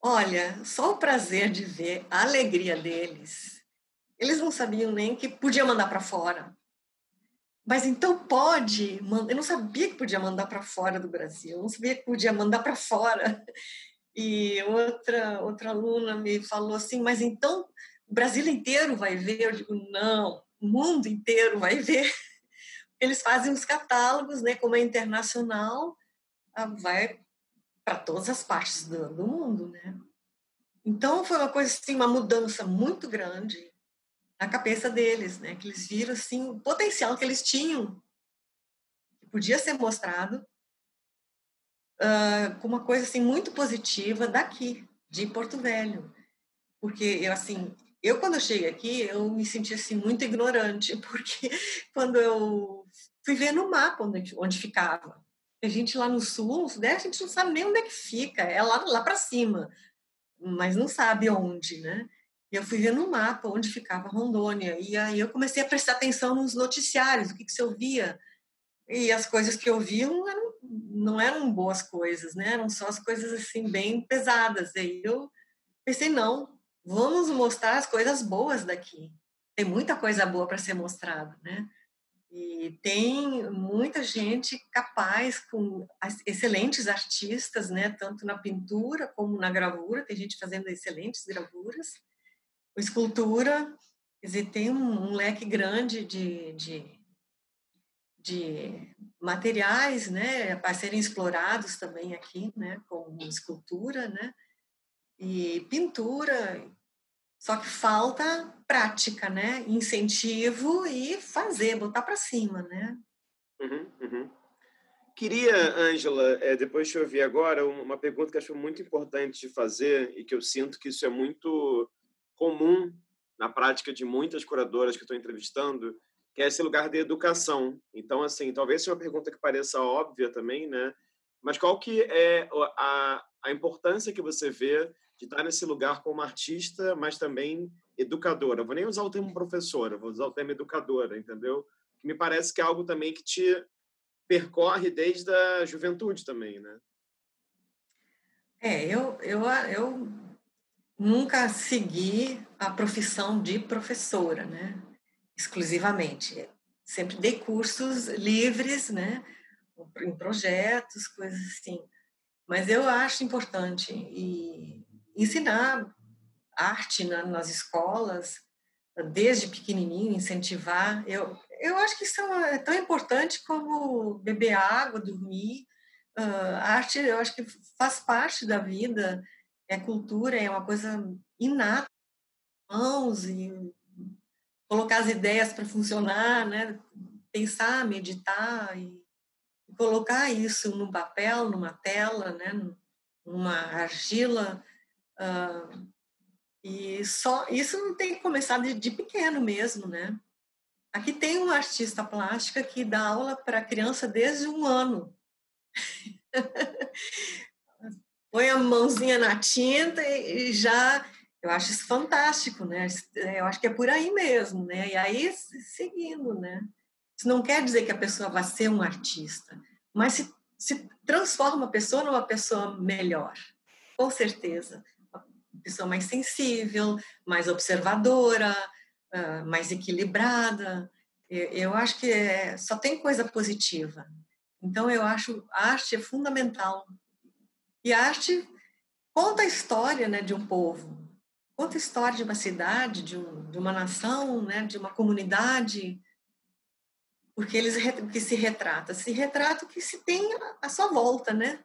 Speaker 2: Olha, só o prazer de ver a alegria deles. Eles não sabiam nem que podia mandar para fora. Mas então pode. Eu não sabia que podia mandar para fora do Brasil. Eu não sabia que podia mandar para fora. E outra outra aluna me falou assim, mas então o Brasil inteiro vai ver? Eu digo, não, o mundo inteiro vai ver <laughs> eles fazem os catálogos, né, como é internacional, ah, vai para todas as partes do, do, mundo, né? Então foi uma coisa assim, uma mudança muito grande na cabeça deles, né? Que eles viram assim o potencial que eles tinham, que podia ser mostrado uh, com uma coisa assim muito positiva daqui, de Porto Velho, porque eu assim eu quando eu cheguei aqui eu me senti assim muito ignorante <laughs> porque quando eu fui ver no mapa onde, onde ficava. A gente lá no sul, no sudeste, a gente não sabe nem onde é que fica, é lá, lá para cima, mas não sabe onde, né? E eu fui ver no mapa onde ficava Rondônia, e aí eu comecei a prestar atenção nos noticiários, o que, que se ouvia. E as coisas que eu via não eram, não eram boas coisas, né? Eram só as coisas assim bem pesadas. E aí eu pensei, não, vamos mostrar as coisas boas daqui. Tem muita coisa boa para ser mostrada, né? E tem muita gente capaz, com excelentes artistas, né? tanto na pintura como na gravura, tem gente fazendo excelentes gravuras. Escultura, tem um, um leque grande de, de, de, materiais né? para serem explorados também aqui, né? como escultura, né? e pintura, só que falta prática, né? Incentivo e fazer, botar para cima, né?
Speaker 1: Uhum, uhum. Queria, Ângela, é, depois de ouvir agora, uma pergunta que acho muito importante de fazer e que eu sinto que isso é muito comum na prática de muitas curadoras que estou entrevistando, que é esse lugar de educação. Então, assim, talvez seja uma pergunta que pareça óbvia também, né? Mas qual que é a, a importância que você vê de estar nesse lugar como artista, mas também educadora. Eu vou nem usar o termo professora, vou usar o termo educadora, entendeu? Me parece que é algo também que te percorre desde a juventude também, né?
Speaker 2: É, eu, eu, eu nunca segui a profissão de professora, né? Exclusivamente. Sempre dei cursos livres, né? Em projetos, coisas assim. Mas eu acho importante e ensinar arte na, nas escolas, desde pequenininho, incentivar. Eu, eu acho que isso é tão importante como beber água, dormir. Uh, arte, eu acho que faz parte da vida, é cultura, é uma coisa inata. Mãos e colocar as ideias para funcionar, né? pensar, meditar e colocar isso num papel, numa tela, né? numa argila. Uh, e só isso não tem que começar de, de pequeno mesmo, né? Aqui tem uma artista plástica que dá aula para criança desde um ano. <laughs> Põe a mãozinha na tinta e, e já eu acho isso fantástico, né? Eu acho que é por aí mesmo, né? E aí seguindo, né? Isso não quer dizer que a pessoa vai ser um artista, mas se, se transforma a pessoa numa pessoa melhor, com certeza. Uma pessoa mais sensível, mais observadora, uh, mais equilibrada. Eu, eu acho que é, só tem coisa positiva. Então, eu acho a arte é fundamental. E a arte conta a história né, de um povo, conta a história de uma cidade, de, um, de uma nação, né, de uma comunidade porque eles que se retrata, se retrata o que se tem à sua volta, né?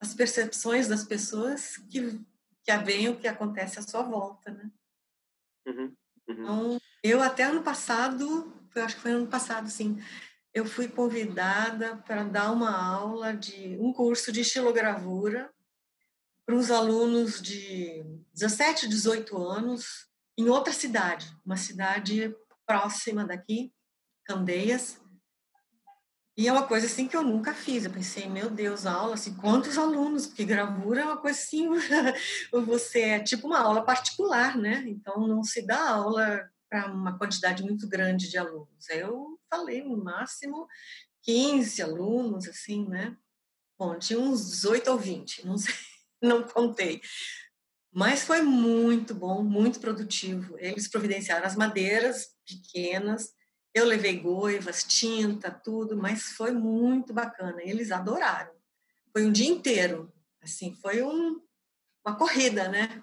Speaker 2: As percepções das pessoas que que veem o que acontece à sua volta, né? Uhum, uhum. Então, eu até ano passado, eu acho que foi ano passado, sim, eu fui convidada para dar uma aula de um curso de estilogravura para uns alunos de 17, 18 anos em outra cidade, uma cidade próxima daqui, Candeias, e é uma coisa assim que eu nunca fiz. Eu pensei, meu Deus, aula, assim, quantos alunos? Porque gravura é uma coisa assim, <laughs> você é tipo uma aula particular, né? Então não se dá aula para uma quantidade muito grande de alunos. Eu falei, no máximo 15 alunos, assim, né? Bom, tinha uns 18 ou 20, não <laughs> sei, não contei. Mas foi muito bom, muito produtivo. Eles providenciaram as madeiras pequenas, eu levei goivas, tinta, tudo, mas foi muito bacana. Eles adoraram. Foi um dia inteiro, assim, foi um, uma corrida, né?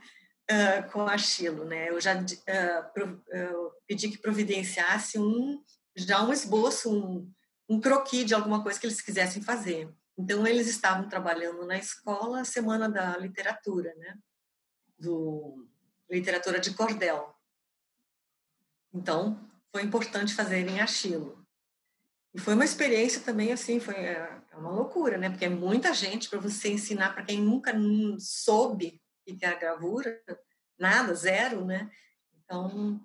Speaker 2: Uh, com a Chilo, né? Eu já uh, pro, uh, pedi que providenciasse um já um esboço, um, um croquis de alguma coisa que eles quisessem fazer. Então eles estavam trabalhando na escola a semana da literatura, né? Do literatura de cordel. Então foi importante fazerem Achilo. E foi uma experiência também, assim, foi é, é uma loucura, né? Porque é muita gente para você ensinar para quem nunca soube o que é a gravura, nada, zero, né? Então,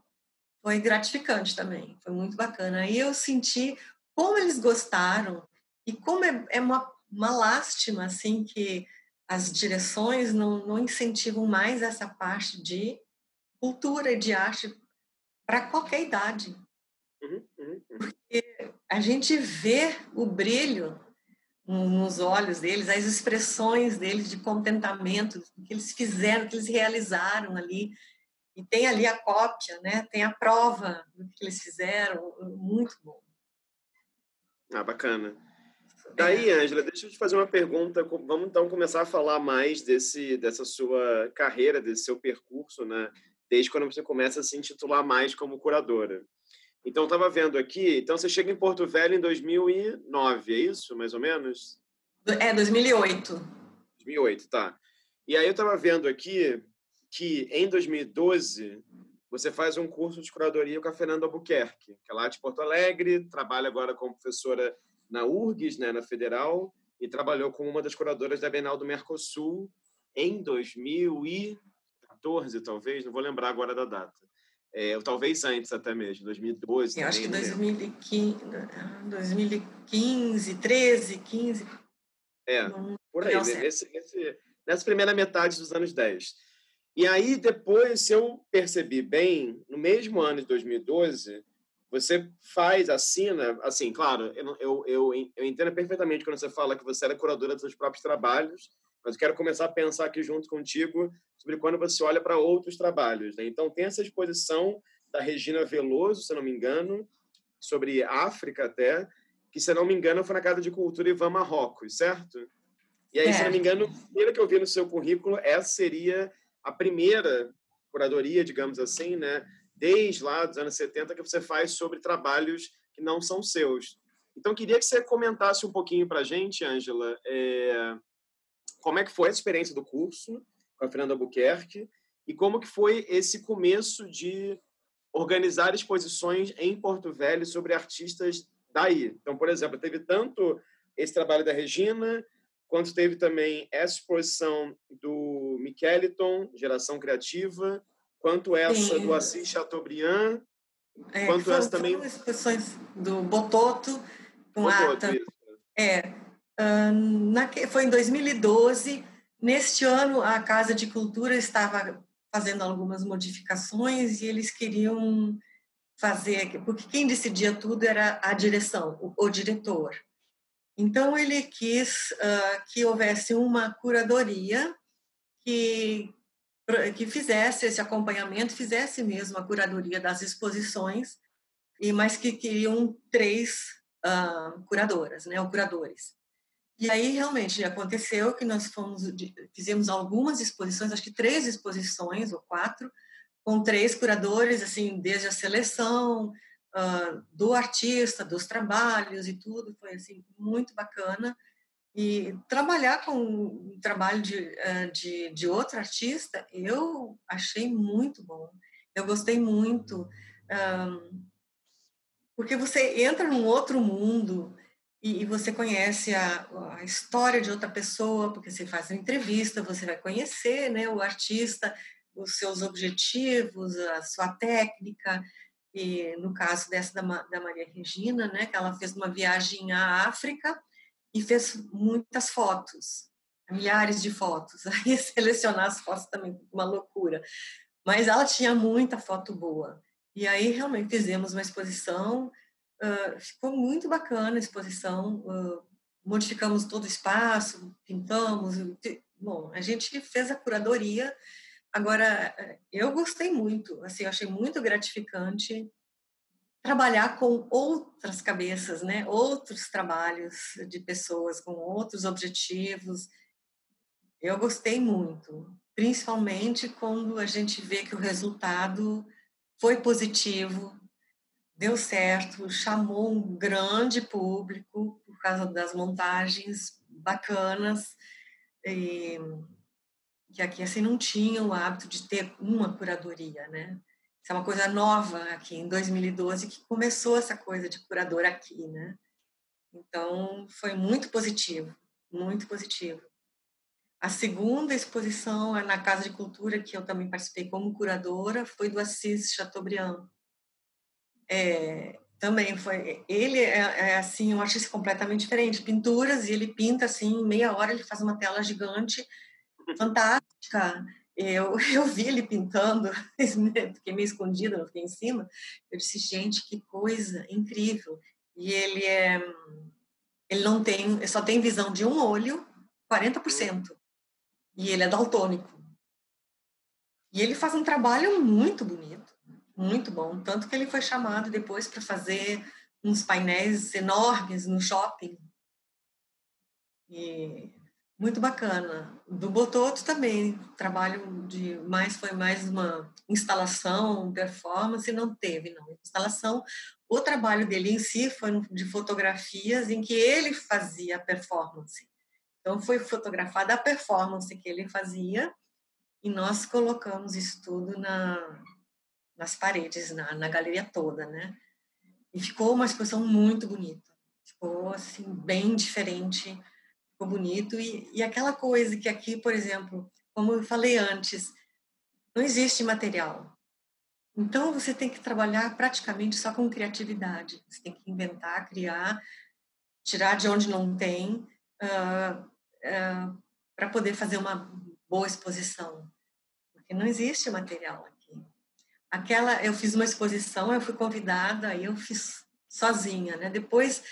Speaker 2: foi gratificante também, foi muito bacana. E eu senti como eles gostaram e como é, é uma, uma lástima, assim, que as direções não, não incentivam mais essa parte de cultura e de arte para qualquer idade. Uhum, uhum, uhum. Porque a gente vê o brilho nos olhos deles, as expressões deles de contentamento, o que eles fizeram, o que eles realizaram ali. E tem ali a cópia, né? tem a prova do que eles fizeram, muito bom.
Speaker 1: Ah, bacana. Daí, é. Ângela, deixa eu te fazer uma pergunta. Vamos então começar a falar mais desse, dessa sua carreira, desse seu percurso, né? desde quando você começa a se intitular mais como curadora. Então, estava vendo aqui, então você chega em Porto Velho em 2009, é isso, mais ou menos?
Speaker 2: É, 2008.
Speaker 1: 2008, tá. E aí eu estava vendo aqui que em 2012 você faz um curso de curadoria com a Fernanda Albuquerque, que é lá de Porto Alegre, trabalha agora como professora na URGS, né, na Federal, e trabalhou como uma das curadoras da Bienal do Mercosul em 2000 e 2014, talvez, não vou lembrar agora da data. É, ou talvez antes até mesmo, 2012.
Speaker 2: Eu acho que 2015, 2015, 13, 15.
Speaker 1: É, por aí, nesse, nesse, nessa primeira metade dos anos 10. E aí, depois, se eu percebi bem, no mesmo ano de 2012, você faz, assina, assim, claro, eu, eu, eu, eu entendo perfeitamente quando você fala que você era curadora dos seus próprios trabalhos, mas eu quero começar a pensar aqui junto contigo sobre quando você olha para outros trabalhos. Né? Então, tem essa exposição da Regina Veloso, se não me engano, sobre África até, que, se não me engano, foi na Casa de Cultura Ivan Marrocos, certo? E aí, é. se não me engano, pelo que eu vi no seu currículo, essa seria a primeira curadoria, digamos assim, né? desde lá dos anos 70, que você faz sobre trabalhos que não são seus. Então, queria que você comentasse um pouquinho para a gente, Ângela, é, como é que foi a experiência do curso com a Fernanda Buquerque e como que foi esse começo de organizar exposições em Porto Velho sobre artistas daí. Então, por exemplo, teve tanto esse trabalho da Regina, quanto teve também essa exposição do Micheliton, Geração Criativa, quanto essa Sim. do Assis Chateaubriand,
Speaker 2: é, quanto foram, essa também... exposições do Bototo, com Bototo, ata. Isso. É, na, foi em 2012, neste ano a Casa de Cultura estava fazendo algumas modificações e eles queriam fazer, porque quem decidia tudo era a direção, o, o diretor. Então ele quis uh, que houvesse uma curadoria que que fizesse esse acompanhamento, fizesse mesmo a curadoria das exposições, e mas que queriam três uh, curadoras, né, ou curadores. E aí realmente aconteceu que nós fomos fizemos algumas exposições, acho que três exposições ou quatro, com três curadores, assim, desde a seleção uh, do artista, dos trabalhos e tudo, foi assim muito bacana. E trabalhar com o trabalho de, uh, de, de outro artista, eu achei muito bom. Eu gostei muito, um, porque você entra num outro mundo, e, e você conhece a, a, história de outra pessoa, porque você faz uma entrevista, você vai conhecer né, o artista, os seus objetivos, a sua técnica, e no caso dessa da, da Maria Regina, né, que ela fez uma viagem à África e fez muitas fotos, milhares de fotos, <laughs> aí selecionar as fotos também uma loucura, mas ela tinha muita foto boa, e aí realmente fizemos uma exposição Uh, ficou muito bacana a exposição. Uh, modificamos todo o espaço, pintamos. Bom, a gente fez a curadoria. Agora, eu gostei muito, assim, eu achei muito gratificante trabalhar com outras cabeças, né? Outros trabalhos de pessoas com outros objetivos. Eu gostei muito, principalmente quando a gente vê que o resultado foi positivo, deu certo, chamou um grande público por causa das montagens bacanas, e, que aqui assim não tinha o hábito de ter uma curadoria, né? Isso é uma coisa nova aqui em 2012 que começou essa coisa de curador aqui, né? Então foi muito positivo, muito positivo. A segunda exposição é na Casa de Cultura que eu também participei como curadora foi do Assis Chateaubriand é, também foi ele é, é, assim um artista completamente diferente pinturas e ele pinta assim em meia hora ele faz uma tela gigante fantástica eu <laughs> eu vi ele pintando <laughs> fiquei meio escondida não fiquei em cima eu disse gente que coisa incrível e ele é ele não tem só tem visão de um olho 40% e ele é daltônico e ele faz um trabalho muito bonito muito bom. Tanto que ele foi chamado depois para fazer uns painéis enormes no shopping. E muito bacana. Do Bototo também, trabalho de mais foi mais uma instalação, performance, não teve não instalação. O trabalho dele em si foi de fotografias em que ele fazia performance. Então foi fotografada a performance que ele fazia e nós colocamos isso tudo na nas paredes, na, na galeria toda, né? E ficou uma exposição muito bonita. Ficou, assim, bem diferente, ficou bonito. E, e aquela coisa que aqui, por exemplo, como eu falei antes, não existe material. Então, você tem que trabalhar praticamente só com criatividade. Você tem que inventar, criar, tirar de onde não tem, uh, uh, para poder fazer uma boa exposição. Porque não existe material aquela eu fiz uma exposição, eu fui convidada, aí eu fiz sozinha, né? Depois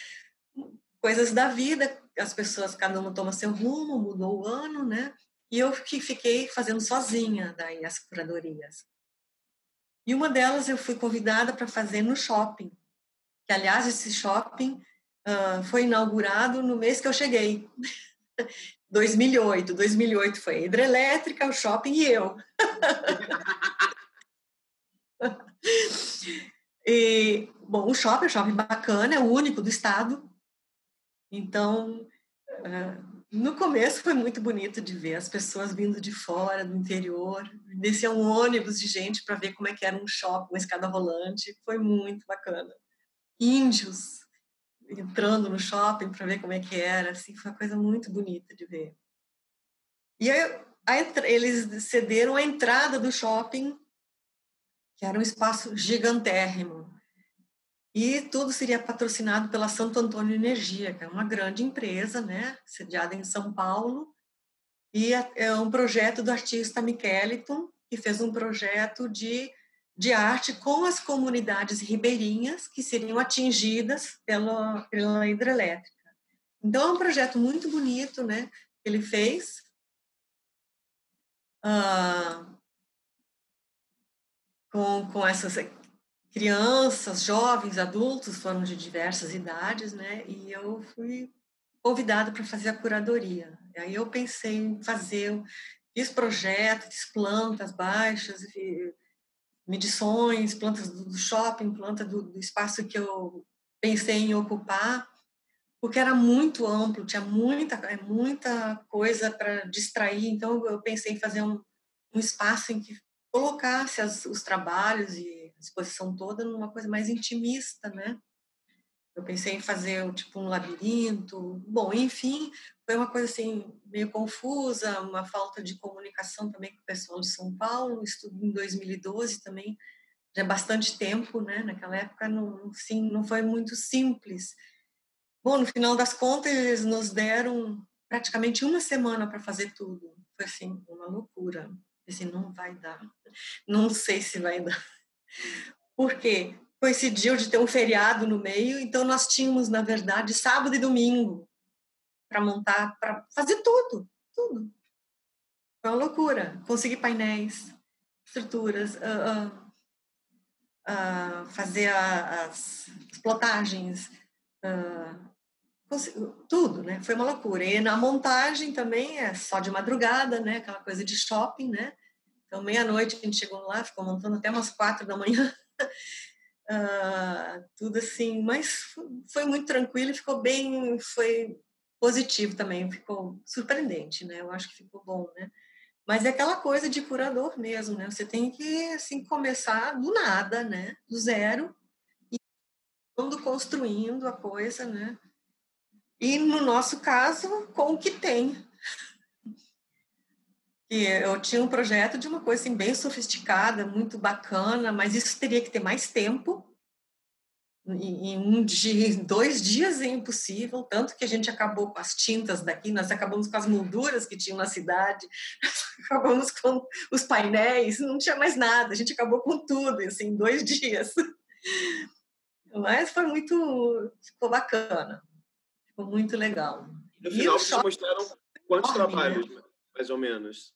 Speaker 2: coisas da vida, as pessoas cada uma toma seu rumo, mudou o ano, né? E eu que fiquei fazendo sozinha daí as curadorias. E uma delas eu fui convidada para fazer no shopping. Que aliás esse shopping uh, foi inaugurado no mês que eu cheguei. <laughs> 2008. 2008 foi hidrelétrica, o shopping e eu. <laughs> e bom, o shopping é um shopping bacana, é o único do estado. Então, uh, no começo foi muito bonito de ver as pessoas vindo de fora, do interior, descia um ônibus de gente para ver como é que era um shopping, uma escada rolante, foi muito bacana. Índios entrando no shopping para ver como é que era, assim, foi uma coisa muito bonita de ver. E aí, eles cederam a entrada do shopping, que era um espaço gigantérrimo. E tudo seria patrocinado pela Santo Antônio Energia, que é uma grande empresa, né, sediada em São Paulo. E é, é um projeto do artista Micheliton, que fez um projeto de, de arte com as comunidades ribeirinhas que seriam atingidas pela, pela hidrelétrica. Então, é um projeto muito bonito, né, que ele fez, ah, com, com essas crianças, jovens, adultos, foram de diversas idades, né? E eu fui convidada para fazer a curadoria. E aí eu pensei em fazer, fiz projetos, fiz plantas baixas, medições, plantas do shopping, planta do, do espaço que eu pensei em ocupar porque era muito amplo, tinha muita, é, muita coisa para distrair. Então, eu pensei em fazer um, um espaço em que colocasse as, os trabalhos e a exposição toda numa coisa mais intimista, né? Eu pensei em fazer tipo um labirinto. Bom, enfim, foi uma coisa assim meio confusa, uma falta de comunicação também com o pessoal de São Paulo. Estudo em 2012 também, já é bastante tempo, né? Naquela época não, sim, não foi muito simples Bom, no final das contas, eles nos deram praticamente uma semana para fazer tudo. Foi assim, uma loucura. Assim, não vai dar. Não sei se vai dar. Por quê? Coincidiu de ter um feriado no meio, então nós tínhamos, na verdade, sábado e domingo para montar, para fazer tudo, tudo. Foi uma loucura. Conseguir painéis, estruturas, uh, uh, uh, fazer as, as plotagens, tudo, né? Foi uma loucura. E na montagem também é só de madrugada, né? Aquela coisa de shopping, né? Então, meia-noite a gente chegou lá, ficou montando até umas quatro da manhã. uh, <laughs> tudo assim, mas foi muito tranquilo e ficou bem, foi positivo também, ficou surpreendente, né? Eu acho que ficou bom, né? Mas é aquela coisa de curador mesmo, né? Você tem que, assim, começar do nada, né? Do zero, e construindo a coisa, né? E no nosso caso, com o que tem. E eu tinha um projeto de uma coisa assim, bem sofisticada, muito bacana, mas isso teria que ter mais tempo. Em um dia, dois dias é impossível, tanto que a gente acabou com as tintas daqui, nós acabamos com as molduras que tinham na cidade, <laughs> acabamos com os painéis, não tinha mais nada, a gente acabou com tudo, assim, em dois <laughs> dias. Mas foi muito, ficou bacana. Ficou muito legal.
Speaker 1: No final, vocês mostraram quantos trabalhos, né? mais ou menos?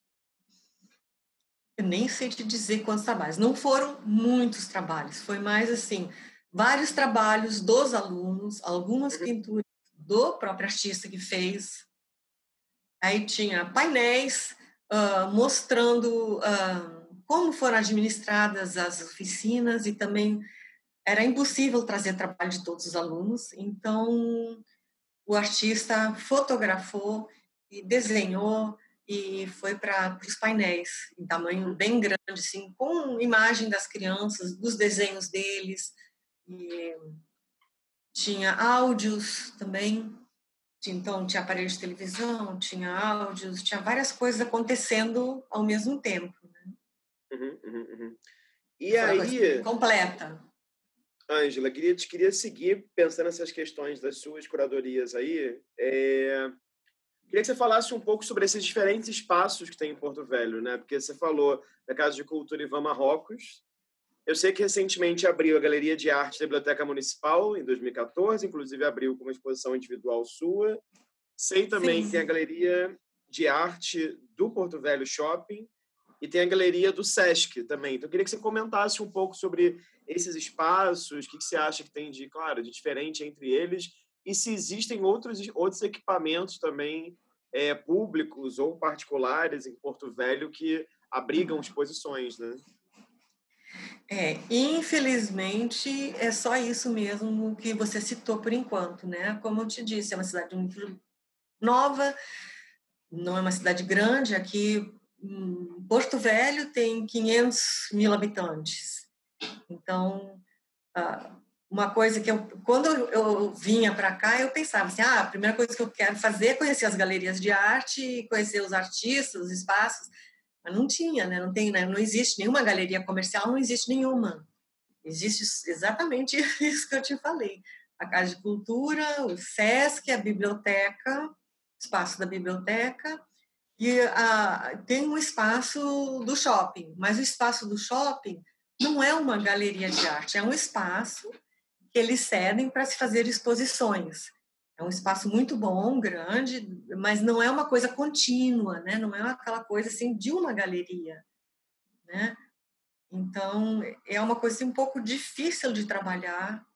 Speaker 2: Eu nem sei te dizer quantos trabalhos. Não foram muitos trabalhos, foi mais assim, vários trabalhos dos alunos, algumas uhum. pinturas do próprio artista que fez. Aí tinha painéis uh, mostrando uh, como foram administradas as oficinas e também era impossível trazer trabalho de todos os alunos, então o artista fotografou e desenhou e foi para os painéis em tamanho bem grande, assim, com imagem das crianças, dos desenhos deles. E tinha áudios também, então tinha aparelho de televisão, tinha áudios, tinha várias coisas acontecendo ao mesmo tempo. Né?
Speaker 1: Uhum, uhum, uhum. E aí...
Speaker 2: Completa.
Speaker 1: Ângela, queria, queria seguir pensando nessas questões das suas curadorias aí. É... Queria que você falasse um pouco sobre esses diferentes espaços que tem em Porto Velho, né? Porque você falou da Casa de Cultura Ivan Marrocos. Eu sei que recentemente abriu a Galeria de Arte da Biblioteca Municipal, em 2014, inclusive abriu com uma exposição individual sua. Sei também Sim. que tem a Galeria de Arte do Porto Velho Shopping e tem a Galeria do Sesc também. Então, eu queria que você comentasse um pouco sobre esses espaços, o que, você acha que tem de, claro, de diferente entre eles, e se existem outros, outros equipamentos também é, públicos ou particulares em Porto Velho que abrigam exposições, né?
Speaker 2: É, infelizmente, é só isso mesmo que você citou por enquanto, né? Como eu te disse, é uma cidade muito nova, não é uma cidade grande. Aqui, Porto Velho tem 500 mil habitantes. Então, uma coisa que eu, quando eu vinha para cá, eu pensava assim: ah, a primeira coisa que eu quero fazer é conhecer as galerias de arte, conhecer os artistas, os espaços. Mas não tinha, né? Não tem, né? não existe nenhuma galeria comercial, não existe nenhuma. Existe exatamente <laughs> isso que eu te falei. A Casa de Cultura, o SESC, a biblioteca, espaço da biblioteca, e tem um espaço do shopping, mas o espaço do shopping não é uma galeria de arte, é um espaço que eles cedem para se fazer exposições. É um espaço muito bom, grande, mas não é uma coisa contínua, né? Não é aquela coisa assim de uma galeria, né? Então é uma coisa assim, um pouco difícil de trabalhar,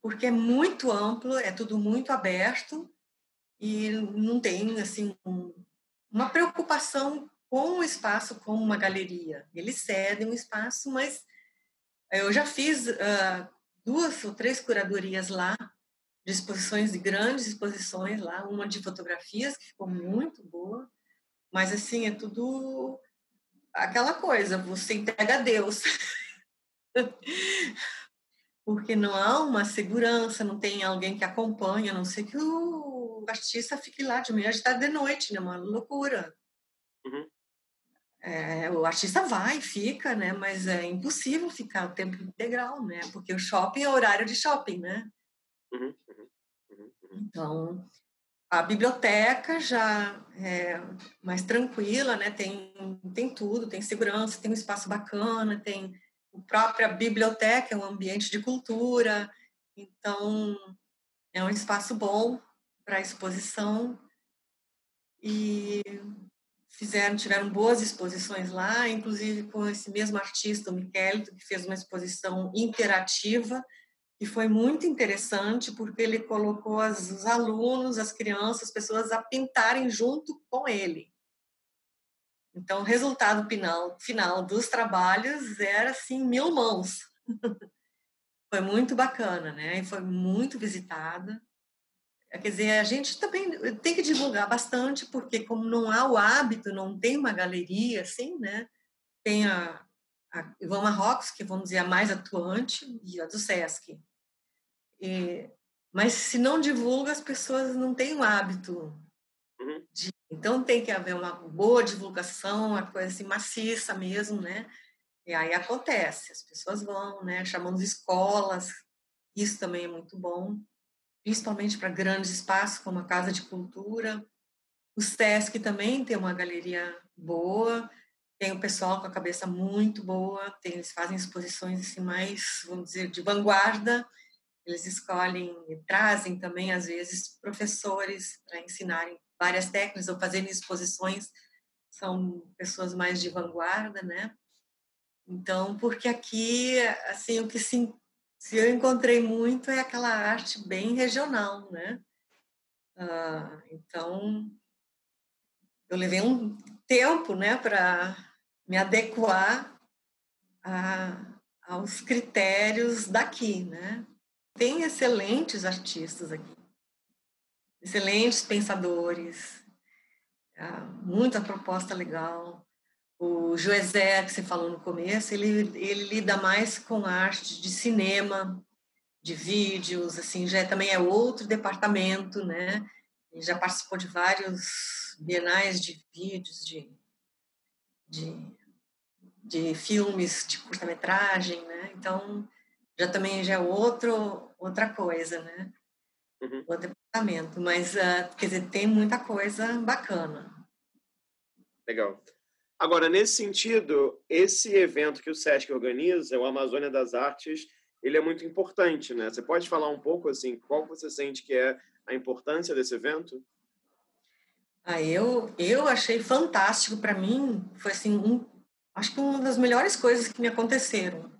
Speaker 2: porque é muito amplo, é tudo muito aberto e não tem assim um, uma preocupação com o espaço como uma galeria. Eles cedem o espaço, mas eu já fiz uh, duas ou três curadorias lá de exposições, de grandes exposições lá, uma de fotografias, que ficou muito boa, mas assim, é tudo aquela coisa, você entrega a Deus. <laughs> Porque não há uma segurança, não tem alguém que acompanha, a não sei que o artista fique lá de manhã, de tarde, de noite, né? Uma loucura. Uhum. É, o artista vai, fica, né? Mas é impossível ficar o tempo integral, né? Porque o shopping é horário de shopping, né? Uhum. Então, a biblioteca já é mais tranquila, né? Tem, tem tudo, tem segurança, tem um espaço bacana, tem a própria biblioteca, é um ambiente de cultura, então é um espaço bom para exposição e fizeram tiveram boas exposições lá, inclusive com esse mesmo artista, o Miquelito, que fez uma exposição interativa e foi muito interessante porque ele colocou as, os alunos, as crianças, as pessoas a pintarem junto com ele. Então, o resultado final, final dos trabalhos era assim mil mãos. <laughs> foi muito bacana, né? E foi muito visitada. Quer dizer, a gente também tem que divulgar bastante, porque como não há o hábito, não tem uma galeria assim, né? Tem a, a Ivan Marrocos, que vamos dizer a mais atuante, e a do Sesc. E, mas se não divulga, as pessoas não têm o hábito. Uhum. De, então tem que haver uma boa divulgação, uma coisa assim maciça mesmo, né? E aí acontece, as pessoas vão, né? Chamando escolas, isso também é muito bom, principalmente para grandes espaços como a Casa de Cultura. O SESC também tem uma galeria boa, tem o pessoal com a cabeça muito boa, tem, eles fazem exposições assim mais, vamos dizer, de vanguarda, eles escolhem e trazem também, às vezes, professores para ensinarem várias técnicas ou fazerem exposições. São pessoas mais de vanguarda, né? Então, porque aqui, assim, o que se, se eu encontrei muito é aquela arte bem regional, né? Ah, então, eu levei um tempo, né, para me adequar a, aos critérios daqui, né? tem excelentes artistas aqui, excelentes pensadores, ah, muita proposta legal. O Joesé, que você falou no começo, ele, ele lida mais com arte de cinema, de vídeos, assim, já é, também é outro departamento, né? Ele já participou de vários bienais de vídeos, de, de, de filmes de curta-metragem, né? Então, já também já é outro, outra coisa, né? Uhum. Outro departamento. Mas, uh, quer dizer, tem muita coisa bacana.
Speaker 1: Legal. Agora, nesse sentido, esse evento que o SESC organiza, o Amazônia das Artes, ele é muito importante, né? Você pode falar um pouco, assim, qual você sente que é a importância desse evento?
Speaker 2: Ah, eu, eu achei fantástico para mim, foi assim, um, acho que uma das melhores coisas que me aconteceram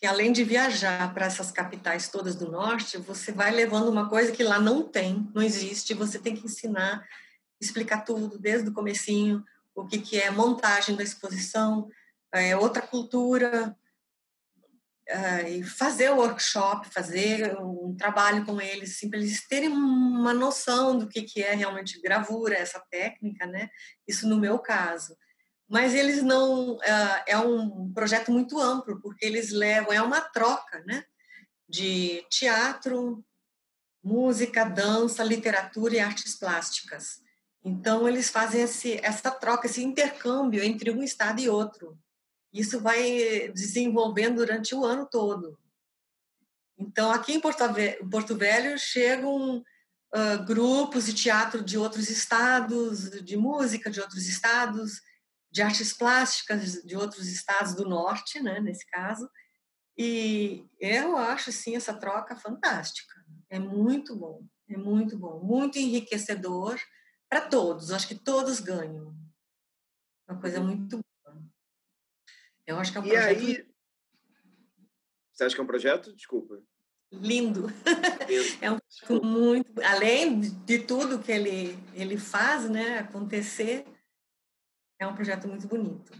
Speaker 2: que além de viajar para essas capitais todas do norte, você vai levando uma coisa que lá não tem, não existe, você tem que ensinar, explicar tudo desde o comecinho, o que, que é montagem da exposição, é outra cultura, uh, e fazer o workshop, fazer um trabalho com eles, assim, para eles terem uma noção do que, que é realmente gravura, essa técnica, né? Isso no meu caso. Mas eles não. Uh, é um projeto muito amplo, porque eles levam, é uma troca, né? De teatro, música, dança, literatura e artes plásticas. Então, eles fazem esse, essa troca, esse intercâmbio entre um estado e outro. Isso vai desenvolvendo durante o ano todo. Então, aqui em Porto, Velho chegam uh, grupos de teatro de outros estados, de música de outros estados, de artes plásticas de outros estados do norte, né, nesse caso. E eu acho, sim, essa troca fantástica. É muito bom, é muito bom, muito enriquecedor para todos. Acho que todos ganham. Uma coisa muito eu acho que é um e projeto. Aí...
Speaker 1: Você acha que é um projeto? Desculpa.
Speaker 2: Lindo. <laughs> é um projeto muito. Além de tudo que ele, ele faz né, acontecer, é um projeto muito bonito.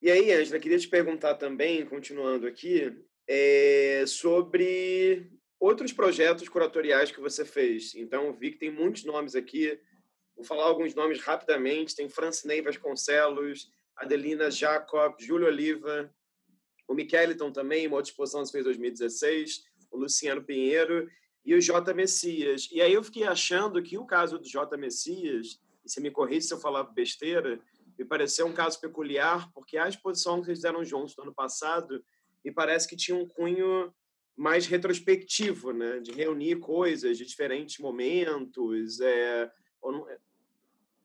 Speaker 1: E aí, Angela, queria te perguntar também, continuando aqui, é, sobre outros projetos curatoriais que você fez. Então, vi que tem muitos nomes aqui. Vou falar alguns nomes rapidamente. Tem Francinei Vasconcelos, Adelina Jacob, Júlio Oliva, o Miqueliton também, uma outra exposição que fez em 2016, o Luciano Pinheiro e o J. Messias. E aí eu fiquei achando que o caso do J. Messias, e se me corrige se eu falar besteira, me pareceu um caso peculiar, porque a exposição que eles fizeram juntos no ano passado me parece que tinha um cunho mais retrospectivo, né? de reunir coisas de diferentes momentos. É...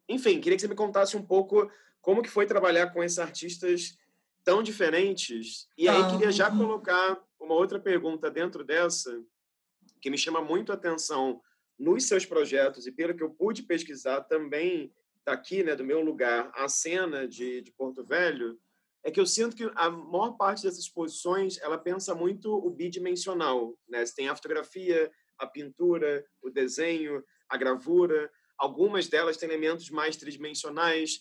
Speaker 1: Enfim, queria que você me contasse um pouco como que foi trabalhar com esses artistas tão diferentes? E aí queria já colocar uma outra pergunta dentro dessa, que me chama muito a atenção nos seus projetos e pelo que eu pude pesquisar também daqui, né, do meu lugar, a cena de, de Porto Velho, é que eu sinto que a maior parte dessas exposições ela pensa muito o bidimensional, né? Você tem a fotografia, a pintura, o desenho, a gravura. Algumas delas têm elementos mais tridimensionais,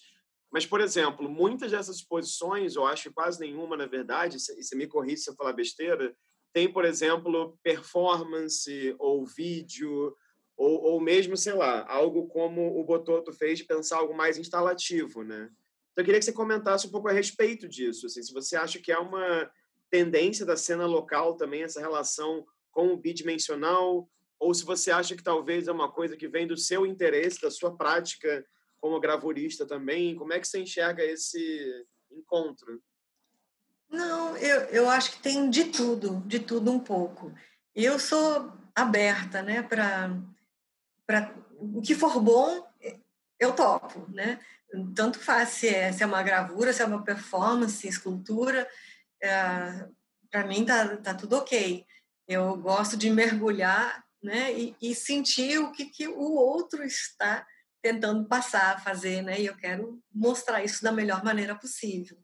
Speaker 1: mas, por exemplo, muitas dessas exposições, eu acho quase nenhuma, na verdade, e você me corrige se eu falar besteira, tem, por exemplo, performance ou vídeo, ou, ou mesmo, sei lá, algo como o Bototo fez de pensar algo mais instalativo, né? Então, eu queria que você comentasse um pouco a respeito disso, assim, se você acha que é uma tendência da cena local também, essa relação com o bidimensional, ou se você acha que talvez é uma coisa que vem do seu interesse, da sua prática como gravurista também. Como é que você enxerga esse encontro?
Speaker 2: Não, eu, eu acho que tem de tudo, de tudo um pouco. Eu sou aberta, né, para o que for bom, eu topo, né? Tanto faz se é, se é uma gravura, se é uma performance, escultura, é, para mim tá, tá tudo ok. Eu gosto de mergulhar, né, e, e sentir o que, que o outro está tentando passar, fazer, né? E eu quero mostrar isso da melhor maneira possível.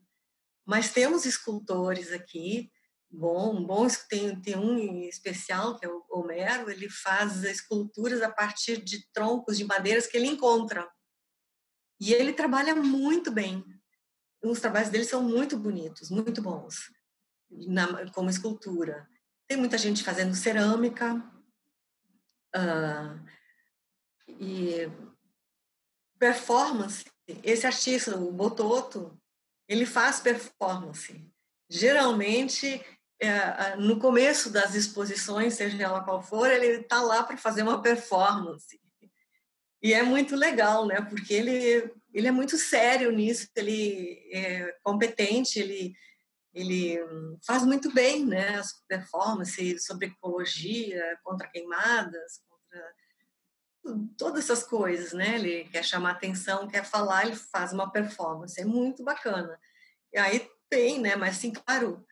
Speaker 2: Mas temos escultores aqui, bom, bons, tem, tem um especial, que é o Homero, ele faz esculturas a partir de troncos de madeiras que ele encontra. E ele trabalha muito bem. Os trabalhos dele são muito bonitos, muito bons, na, como escultura. Tem muita gente fazendo cerâmica. Uh, e performance, esse artista, o Bototo, ele faz performance. Geralmente, é, no começo das exposições, seja ela qual for, ele está lá para fazer uma performance. E é muito legal, né? Porque ele, ele é muito sério nisso, ele é competente, ele, ele faz muito bem né? as performances sobre ecologia, contra queimadas, contra todas essas coisas, né? Ele quer chamar atenção, quer falar, ele faz uma performance, é muito bacana. E aí tem, né? Mas, assim, claro,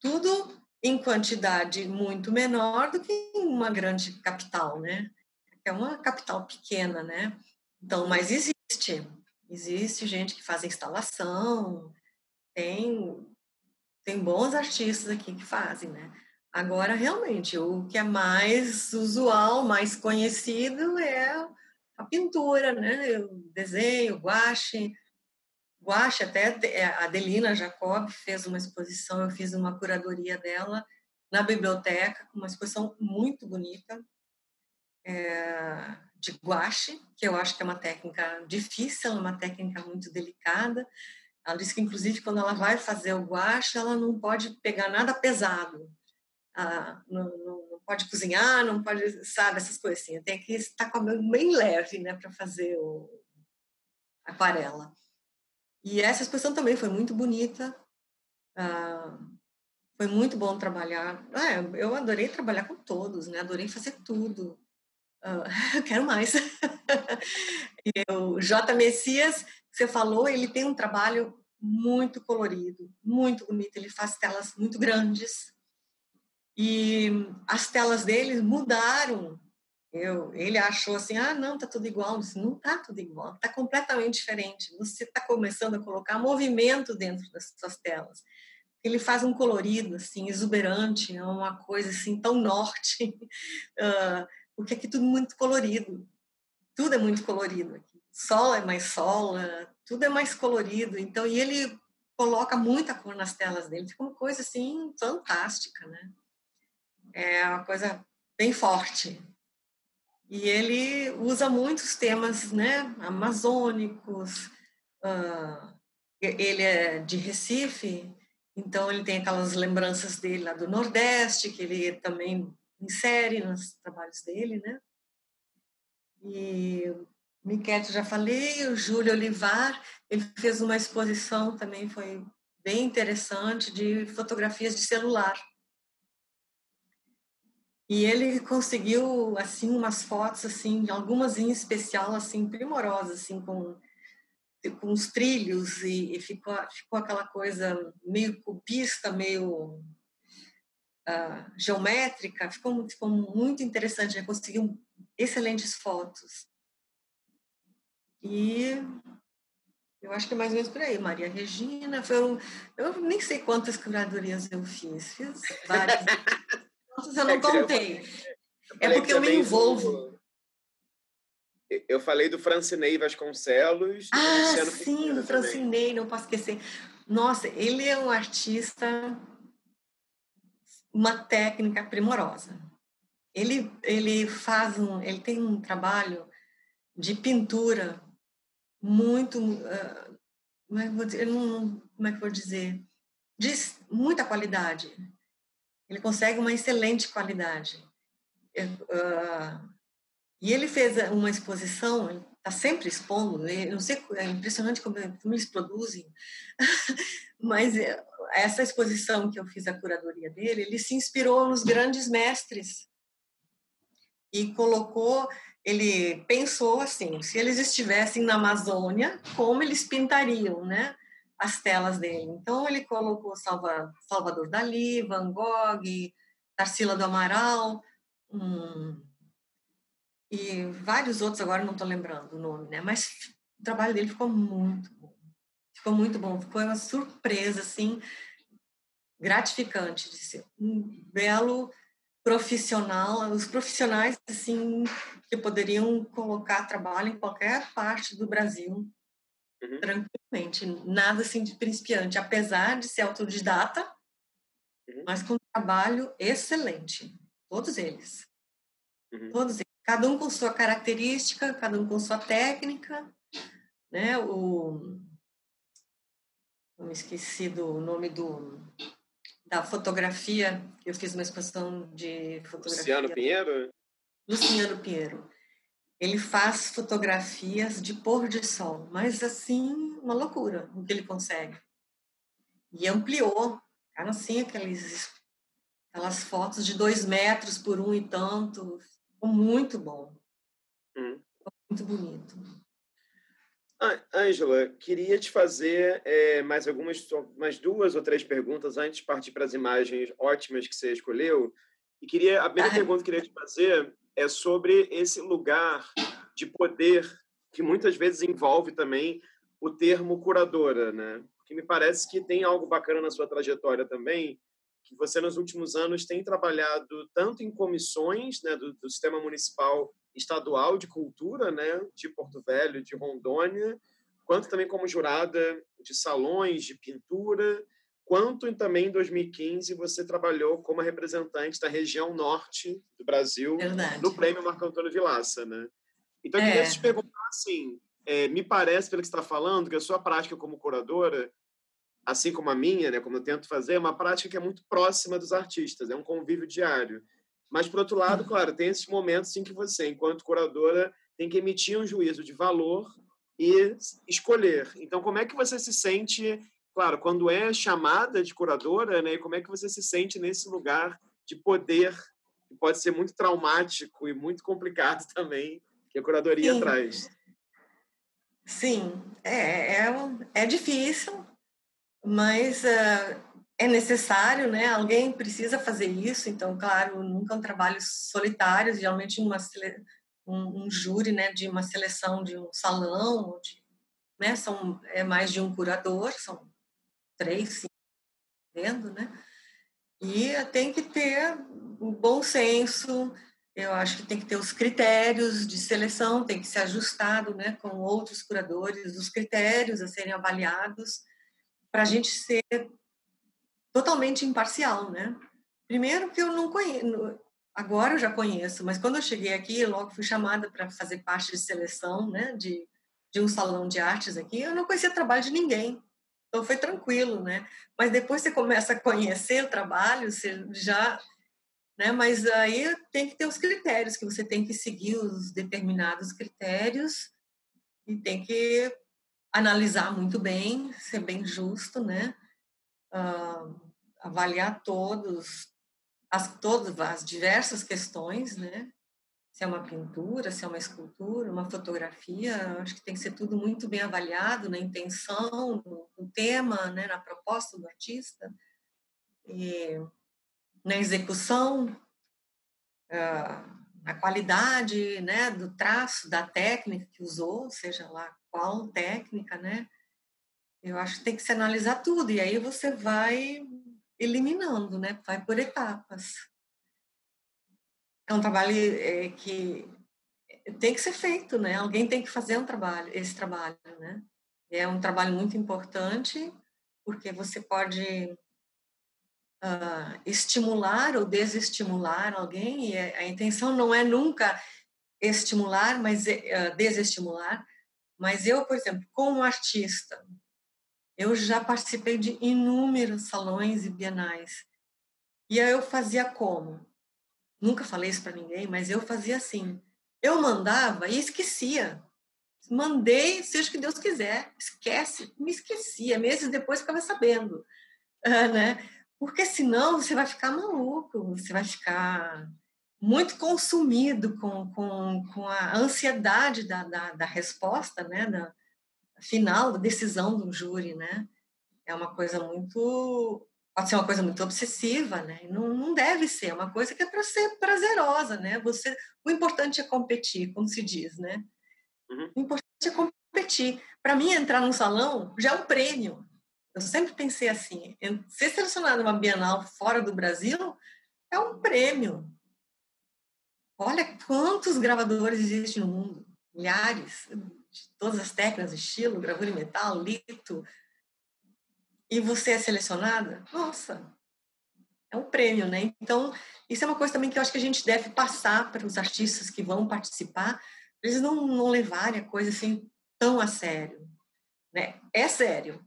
Speaker 2: tudo em quantidade muito menor do que em uma grande capital, né? É uma capital pequena, né? Então, mas existe. Existe gente que faz instalação, tem, tem bons artistas aqui que fazem, né? Agora, realmente, o que é mais usual, mais conhecido é a pintura, né? O desenho, guache. guache, até é, a Adelina Jacob fez uma exposição, eu fiz uma curadoria dela na biblioteca, uma exposição muito bonita é, de guache, que eu acho que é uma técnica difícil, é uma técnica muito delicada. Ela disse que, inclusive, quando ela vai fazer o guache, ela não pode pegar nada pesado. Ah, não, não, não, pode cozinhar, não pode, sabe, essas coisas assim. Tem que estar com a mão bem leve, né, para fazer o aquarela. E essa exposição também foi muito bonita. Ah, foi muito bom trabalhar. É, eu adorei trabalhar com todos, né? Adorei fazer tudo. Uh, <laughs> quero mais. e o J. Messias, que você falou, ele tem um trabalho muito colorido, muito bonito. Ele faz telas muito grandes. E as telas dele mudaram. Eu, ele achou assim, ah, não, tá tudo igual. Disse, não tá tudo igual, tá completamente diferente. Você está começando a colocar movimento dentro das suas telas. Ele faz um colorido, assim, exuberante, é uma coisa, assim, tão norte. Uh, <laughs> porque aqui tudo muito colorido. Tudo é muito colorido aqui. Sol é mais sol, tudo é mais colorido. Então, e ele coloca muita cor nas telas dele. Fica uma coisa assim fantástica, né? É uma coisa bem forte. E ele usa muitos temas, né, amazônicos. Uh, ele é de Recife, então ele tem aquelas lembranças dele lá do Nordeste que ele também insere nos trabalhos dele, né? E Miquete já falei, o Júlio Olivar, ele fez uma exposição também, foi bem interessante, de fotografias de celular. E ele conseguiu, assim, umas fotos, assim, algumas em especial, assim, primorosas, assim, com, com os trilhos, e, e ficou, ficou aquela coisa meio cubista, meio uh, geométrica, ficou, ficou muito interessante, né? conseguiu excelentes fotos. E eu acho que é mais ou menos por aí. Maria Regina, foi um, eu nem sei quantas curadorias eu fiz, fiz várias. Quantas eu não <laughs> é contei. É porque eu me envolvo.
Speaker 1: Eu falei do Francinei Vasconcelos.
Speaker 2: Ah, sim, o Francinei, não posso esquecer. Nossa, ele é um artista uma técnica primorosa. Ele, ele faz um, ele tem um trabalho de pintura muito, uh, como, é que vou dizer, é vou dizer, de muita qualidade. Ele consegue uma excelente qualidade. Uh, e ele fez uma exposição, ele está sempre expondo, eu não sei, é impressionante como, como eles produzem, <laughs> mas é, essa exposição que eu fiz a curadoria dele, ele se inspirou nos grandes mestres e colocou, ele pensou assim, se eles estivessem na Amazônia, como eles pintariam, né? As telas dele. Então ele colocou Salva, Salvador Dali, Van Gogh, Tarsila do Amaral, um, e vários outros agora não estou lembrando o nome, né? Mas o trabalho dele ficou muito Ficou muito bom, ficou uma surpresa, assim, gratificante de ser um belo profissional, os profissionais, assim, que poderiam colocar trabalho em qualquer parte do Brasil, uhum. tranquilamente, nada assim de principiante, apesar de ser autodidata, uhum. mas com trabalho excelente, todos eles. Uhum. Todos eles. Cada um com sua característica, cada um com sua técnica, né? O me esqueci do nome do da fotografia. Eu fiz uma exposição de fotografia.
Speaker 1: Luciano Pinheiro?
Speaker 2: Luciano Pinheiro. Ele faz fotografias de pôr de sol, mas assim, uma loucura o que ele consegue. E ampliou, cara, assim, aqueles, aquelas fotos de dois metros por um e tanto. Ficou muito bom. Hum. Ficou muito bonito.
Speaker 1: Ângela, queria te fazer é, mais algumas, mais duas ou três perguntas antes de partir para as imagens ótimas que você escolheu. E queria a primeira pergunta que eu queria te fazer é sobre esse lugar de poder que muitas vezes envolve também o termo curadora, né? Que me parece que tem algo bacana na sua trajetória também, que você nos últimos anos tem trabalhado tanto em comissões né, do, do sistema municipal estadual de cultura, né, de Porto Velho, de Rondônia, quanto também como jurada de salões de pintura, quanto também em 2015 você trabalhou como representante da região norte do Brasil
Speaker 2: Verdade.
Speaker 1: no Prêmio Marco Antônio Vilaça, né? Então, eu queria
Speaker 2: É.
Speaker 1: te perguntar assim, é, me parece, pelo que você está falando, que a sua prática como curadora, assim como a minha, né, como eu tento fazer, é uma prática que é muito próxima dos artistas, é um convívio diário. Mas, por outro lado, claro, tem esses momentos em que você, enquanto curadora, tem que emitir um juízo de valor e escolher. Então, como é que você se sente, claro, quando é chamada de curadora, né, e como é que você se sente nesse lugar de poder, que pode ser muito traumático e muito complicado <laughs> também, que a curadoria
Speaker 2: Sim.
Speaker 1: traz?
Speaker 2: Sim, é, é, é difícil, mas ah, é necessário, né? Alguém precisa fazer isso, então, claro, nunca é um trabalho solitário, geralmente uma, sele- um, um júri, né, de uma seleção de um salão, de, né, são, é mais de um curador, são três, cinco, vendo, né? E tem que ter um bom senso, eu acho que tem que ter os critérios de seleção, tem que ser ajustado né, com outros curadores, os critérios a serem avaliados, para a gente ser totalmente imparcial. Né? Primeiro que eu não conheço, agora eu já conheço, mas quando eu cheguei aqui, logo fui chamada para fazer parte de seleção né, de, de um salão de artes aqui, eu não conhecia trabalho de ninguém. Então foi tranquilo, né? Mas depois você começa a conhecer o trabalho, você já né? Mas aí tem que ter os critérios, que você tem que seguir os determinados critérios e tem que analisar muito bem, ser bem justo, né? Ah, avaliar todos as todas as diversas questões, né? Se é uma pintura, se é uma escultura, uma fotografia, acho que tem que ser tudo muito bem avaliado na intenção, no, no tema, né? Na proposta do artista. Na execução, na qualidade né, do traço, da técnica que usou, seja lá qual técnica, né? Eu acho que tem que se analisar tudo, e aí você vai eliminando, né? Vai por etapas. É um trabalho é, que tem que ser feito, né? Alguém tem que fazer um trabalho, esse trabalho, né? É um trabalho muito importante, porque você pode Uh, estimular ou desestimular alguém, e a intenção não é nunca estimular, mas uh, desestimular. Mas eu, por exemplo, como artista, eu já participei de inúmeros salões e bienais. E aí eu fazia como? Nunca falei isso para ninguém, mas eu fazia assim. Eu mandava e esquecia. Mandei, seja o que Deus quiser. Esquece. Me esquecia. Meses depois ficava sabendo. <laughs> Né? porque senão você vai ficar maluco, você vai ficar muito consumido com, com, com a ansiedade da, da, da resposta, né, da final, da decisão do júri, né? É uma coisa muito pode ser uma coisa muito obsessiva, né? Não, não deve ser, é uma coisa que é para ser prazerosa, né? Você, o importante é competir, como se diz, né?
Speaker 1: Uhum.
Speaker 2: O importante é competir. Para mim, entrar num salão já é um prêmio. Eu sempre pensei assim, ser selecionado numa Bienal fora do Brasil é um prêmio. Olha quantos gravadores existem no mundo, milhares, de todas as técnicas, estilo, gravura em metal, lito. E você é selecionada? Nossa, é um prêmio, né? Então, isso é uma coisa também que eu acho que a gente deve passar para os artistas que vão participar, eles não, não levarem a coisa assim tão a sério. Né? É sério,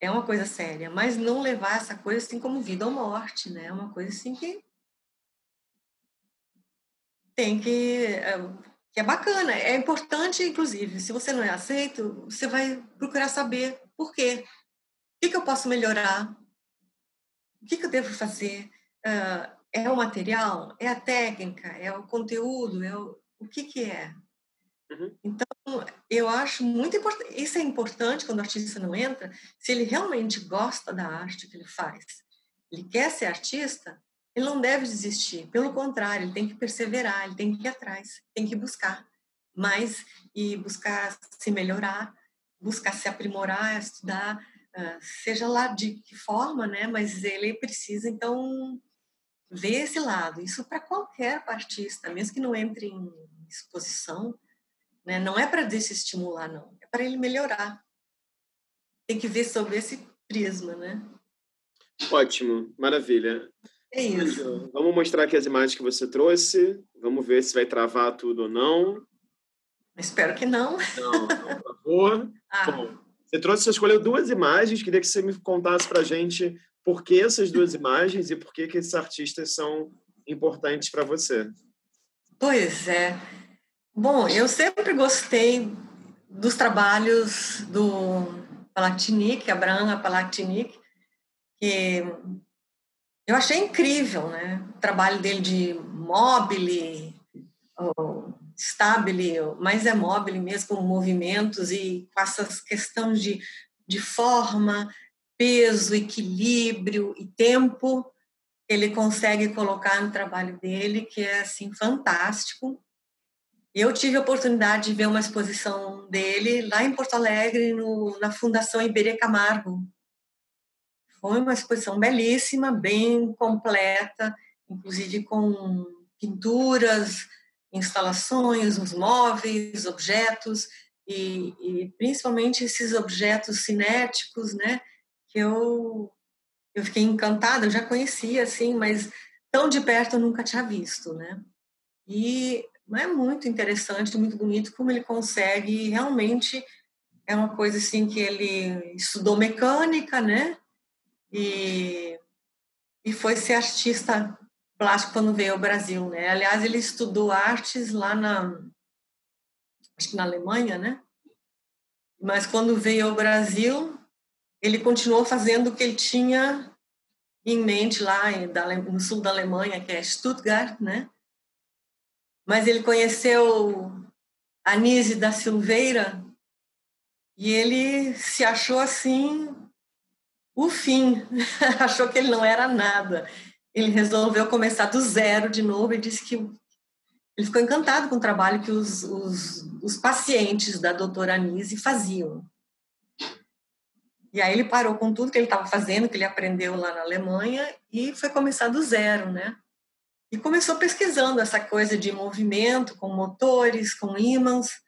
Speaker 2: é uma coisa séria, mas não levar essa coisa assim como vida ou morte, né? É uma coisa assim que tem que que é bacana, é importante, inclusive, se você não é aceito, você vai procurar saber por quê, o que, que eu posso melhorar, o que, que eu devo fazer, uh, é o material, é a técnica, é o conteúdo, é o, o que que é.
Speaker 1: Uhum.
Speaker 2: Então, eu acho muito importante, isso é importante quando o artista não entra, se ele realmente gosta da arte que ele faz, ele quer ser artista, ele não deve desistir, pelo contrário, ele tem que perseverar, ele tem que ir atrás, tem que buscar mais e buscar se melhorar, buscar se aprimorar, estudar, seja lá de que forma, né? Mas ele precisa, então, ver esse lado. Isso para qualquer artista, mesmo que não entre em exposição, né? Não é para desestimular, não. É para ele melhorar. Tem que ver sobre esse prisma, né?
Speaker 1: Ótimo, maravilha.
Speaker 2: É isso.
Speaker 1: Vamos mostrar aqui as imagens que você trouxe. Vamos ver se vai travar tudo ou não.
Speaker 2: Espero que não.
Speaker 1: Não, por favor. <laughs> ah. Bom, você trouxe, você escolheu duas imagens. Queria que você me contasse para a gente por que essas duas imagens e por que, que esses artistas são importantes para você.
Speaker 2: Pois é. Bom, eu sempre gostei dos trabalhos do Palatinic, Abraham Palatinic, que eu achei incrível, né? O trabalho dele de mobile, stabile, mas é mobile mesmo, com movimentos e com essas questões de, de forma, peso, equilíbrio e tempo, ele consegue colocar no trabalho dele, que é assim fantástico. Eu tive a oportunidade de ver uma exposição dele lá em Porto Alegre, no, na Fundação Iberê Camargo. Foi uma exposição belíssima, bem completa, inclusive com pinturas, instalações, os móveis, objetos, e, e principalmente esses objetos cinéticos, né, que eu, eu fiquei encantada, eu já conhecia, assim, mas tão de perto eu nunca tinha visto, né. E é muito interessante, muito bonito como ele consegue realmente é uma coisa assim que ele estudou mecânica, né? E, e foi ser artista plástico quando veio ao Brasil, né? Aliás, ele estudou artes lá na acho que na Alemanha, né? Mas quando veio ao Brasil, ele continuou fazendo o que ele tinha em mente lá no sul da Alemanha, que é Stuttgart, né? mas ele conheceu Anise da Silveira e ele se achou assim o fim, <laughs> achou que ele não era nada. Ele resolveu começar do zero de novo e disse que ele ficou encantado com o trabalho que os, os, os pacientes da doutora Anise faziam. E aí ele parou com tudo que ele estava fazendo, que ele aprendeu lá na Alemanha, e foi começar do zero, né? e começou pesquisando essa coisa de movimento com motores, com ímãs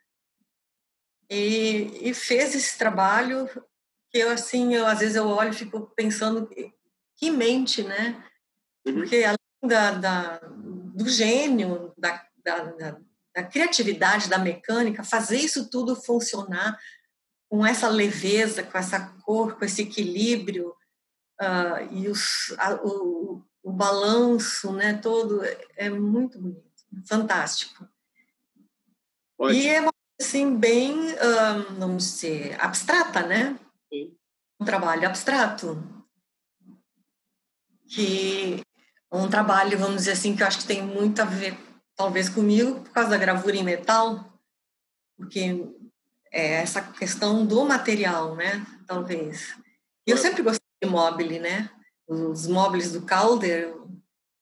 Speaker 2: e, e fez esse trabalho eu assim, eu às vezes eu olho e fico pensando que mente, né? Uhum. Porque além da, da do gênio, da, da, da, criatividade, da mecânica, fazer isso tudo funcionar com essa leveza, com essa cor, com esse equilíbrio uh, e os, a, o, o balanço, né, todo é muito bonito, fantástico. Ótimo. E é uma assim bem, um, vamos dizer, abstrata, né? Um trabalho abstrato que um trabalho, vamos dizer assim, que eu acho que tem muito a ver, talvez comigo, por causa da gravura em metal, porque é essa questão do material, né? Talvez. Eu sempre gostei de mobile, né? os móveis do Calder,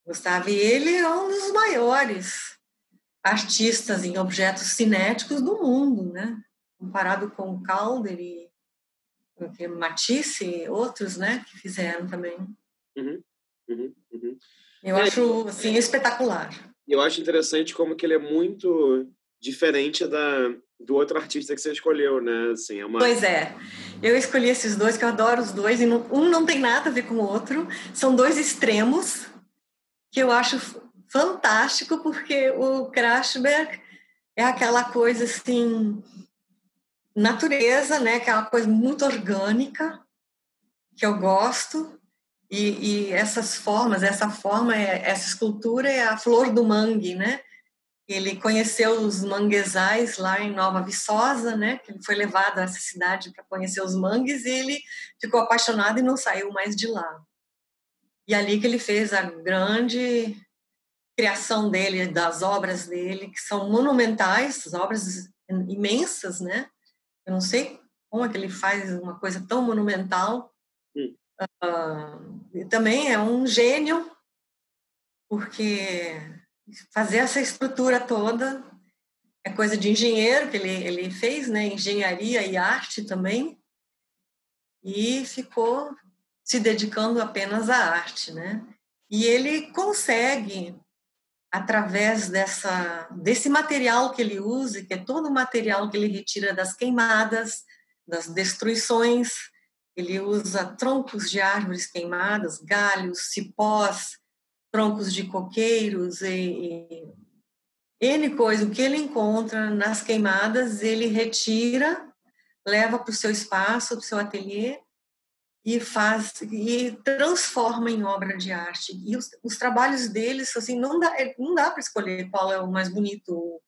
Speaker 2: Gustavo, e ele é um dos maiores artistas em objetos cinéticos do mundo, né? Comparado com o Calder e Matisse e outros, né? Que fizeram também.
Speaker 1: Uhum, uhum, uhum.
Speaker 2: Eu é, acho, assim, espetacular.
Speaker 1: Eu acho interessante como que ele é muito diferente da, do outro artista que você escolheu, né? Assim, é uma...
Speaker 2: Pois é. Eu escolhi esses dois, que eu adoro os dois, e não, um não tem nada a ver com o outro. São dois extremos que eu acho fantástico, porque o Krashberg é aquela coisa assim, natureza, né? Que é coisa muito orgânica, que eu gosto. E, e essas formas, essa forma, é, essa escultura é a flor do mangue, né? Ele conheceu os manguezais lá em Nova Viçosa, né? Que ele foi levado a essa cidade para conhecer os mangues e ele ficou apaixonado e não saiu mais de lá. E ali que ele fez a grande criação dele, das obras dele, que são monumentais, obras imensas, né? Eu não sei como é que ele faz uma coisa tão monumental. Hum. Uh, e também é um gênio, porque fazer essa estrutura toda é coisa de engenheiro que ele, ele fez, né? Engenharia e arte também. E ficou se dedicando apenas à arte, né? E ele consegue através dessa desse material que ele usa, que é todo o material que ele retira das queimadas, das destruições, ele usa troncos de árvores queimadas, galhos, cipós, troncos de coqueiros e, e N coisa, o que ele encontra nas queimadas, ele retira, leva para o seu espaço, para o seu ateliê e faz e transforma em obra de arte. E os, os trabalhos deles, assim, não dá, é, não dá para escolher qual é o mais bonito, o,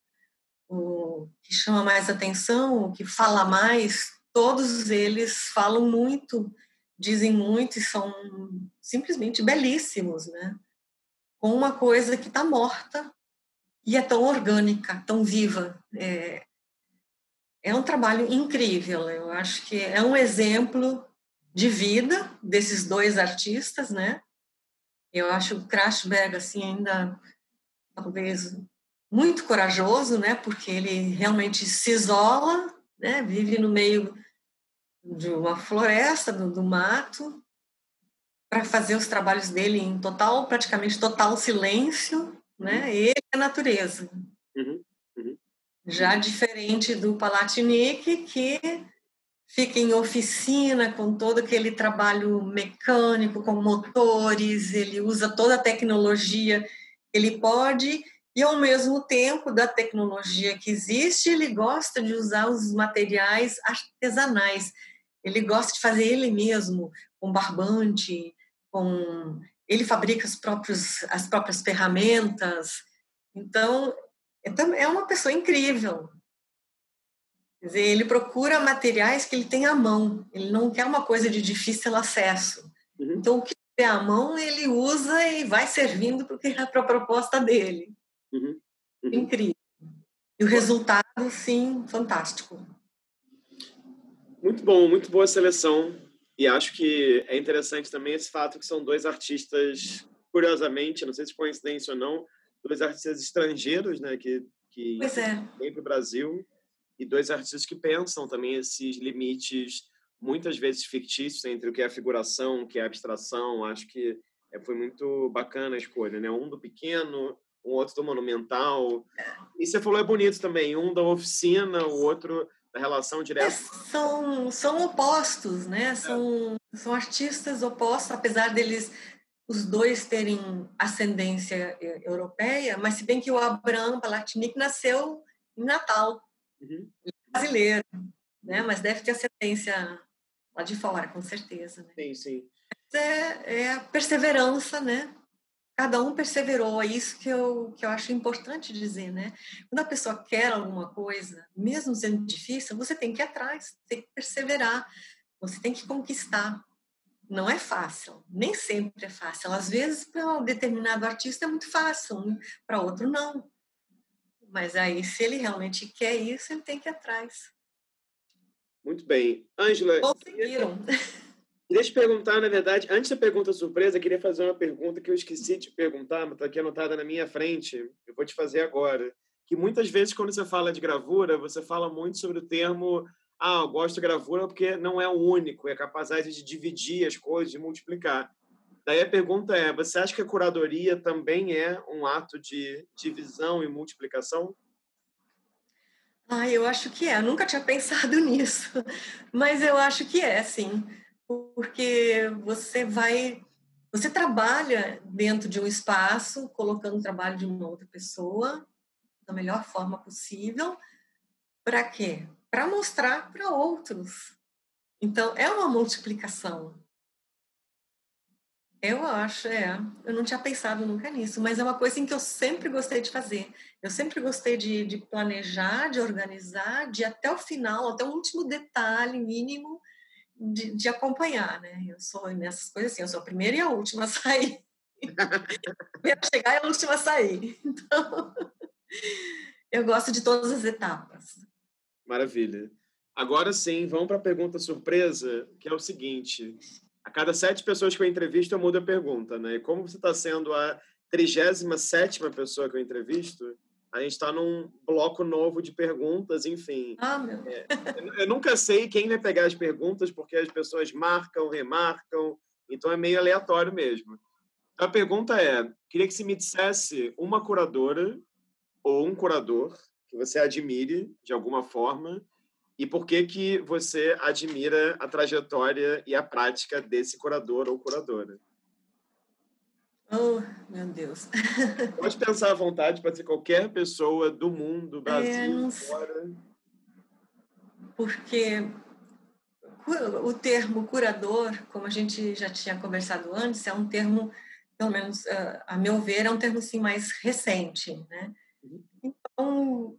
Speaker 2: o que chama mais atenção, o que fala mais. Todos eles falam muito, dizem muito e são simplesmente belíssimos, né? Com uma coisa que está morta e é tão orgânica, tão viva. É, é um trabalho incrível. Eu acho que é um exemplo de vida desses dois artistas, né? Eu acho o Krashberg assim ainda talvez muito corajoso, né? Porque ele realmente se isola, né? Vive no meio de uma floresta, do, do mato, para fazer os trabalhos dele em total, praticamente total silêncio, né? Uhum. Ele é a natureza. Uhum. Uhum. Já diferente do Palatinic, que fica em oficina com todo aquele trabalho mecânico, com motores, ele usa toda a tecnologia ele pode e ao mesmo tempo da tecnologia que existe, ele gosta de usar os materiais artesanais. Ele gosta de fazer ele mesmo, com barbante, com ele fabrica os próprios, as próprias ferramentas. Então, é, é uma pessoa incrível. Quer dizer, ele procura materiais que ele tem à mão, ele não quer uma coisa de difícil acesso. Uhum. Então, o que tem à mão, ele usa e vai servindo para <laughs> a proposta dele. Uhum. Uhum. Incrível. E o resultado, sim, fantástico.
Speaker 1: Muito bom, muito boa seleção. E acho que é interessante também esse fato que são dois artistas, curiosamente, não sei se coincidência ou não, dois artistas estrangeiros, né, que, que
Speaker 2: pois é.
Speaker 1: vêm para o Brasil e dois artistas que pensam também esses limites muitas vezes fictícios entre o que é figuração, o que é abstração. Acho que é, foi muito bacana a escolha, né? Um do pequeno, um outro do monumental. E você falou é bonito também, um da oficina, o outro da relação direta. É,
Speaker 2: são são opostos, né? É. São é. são artistas opostos, apesar deles os dois terem ascendência europeia, mas se bem que o Abraham Palatinic nasceu em Natal uhum. brasileiro, né? Mas deve ter ascendência lá de fora, com certeza. Né?
Speaker 1: Sim, sim.
Speaker 2: É, é, a perseverança, né? Cada um perseverou, é isso que eu, que eu acho importante dizer, né? Quando a pessoa quer alguma coisa, mesmo sendo difícil, você tem que ir atrás, tem que perseverar, você tem que conquistar. Não é fácil, nem sempre é fácil. Às vezes, para um determinado artista é muito fácil, para outro não. Mas aí, se ele realmente quer isso, ele tem que ir atrás.
Speaker 1: Muito bem. Ângela.
Speaker 2: Conseguiram. <laughs>
Speaker 1: Queria te perguntar, na verdade, antes da pergunta surpresa, queria fazer uma pergunta que eu esqueci de perguntar, mas está aqui anotada na minha frente. Eu vou te fazer agora. Que muitas vezes, quando você fala de gravura, você fala muito sobre o termo ah, eu gosto de gravura porque não é o único, é capaz de dividir as coisas, de multiplicar. Daí a pergunta é: você acha que a curadoria também é um ato de divisão e multiplicação?
Speaker 2: Ah, eu acho que é. Eu nunca tinha <laughs> pensado nisso, mas eu acho que é, sim, porque você vai, você trabalha dentro de um espaço, colocando o trabalho de uma outra pessoa da melhor forma possível. Para quê? Para mostrar para outros. Então, é uma multiplicação. Eu acho, é. Eu não tinha pensado nunca nisso, mas é uma coisa em que eu sempre gostei de fazer. Eu sempre gostei de, de planejar, de organizar, de até o final, até o último detalhe mínimo, de, de, acompanhar, né? Eu sou nessas coisas assim, eu sou a primeira e a última a sair. <laughs> primeira a chegar e a última a sair. Então, eu gosto de todas as etapas.
Speaker 1: Maravilha. Agora sim, vamos para a pergunta surpresa, que é o seguinte: a cada sete pessoas que eu entrevisto, eu mudo a pergunta, né? E como você está sendo a 37 pessoa que eu entrevisto, a gente está num bloco novo de perguntas, enfim.
Speaker 2: Ah, meu.
Speaker 1: É, eu nunca sei quem vai pegar as perguntas, porque as pessoas marcam, remarcam, então é meio aleatório mesmo. A pergunta é: queria que você me dissesse uma curadora ou um curador que você admire de alguma forma e por que que você admira a trajetória e a prática desse curador ou curadora.
Speaker 2: Oh, meu Deus. <laughs>
Speaker 1: Pode pensar à vontade, pode ser qualquer pessoa do mundo, do Brasil, é, fora.
Speaker 2: Porque o termo curador, como a gente já tinha conversado antes, é um termo, pelo menos ah, a meu ver, é um termo assim, mais recente. Né? Uhum. Então,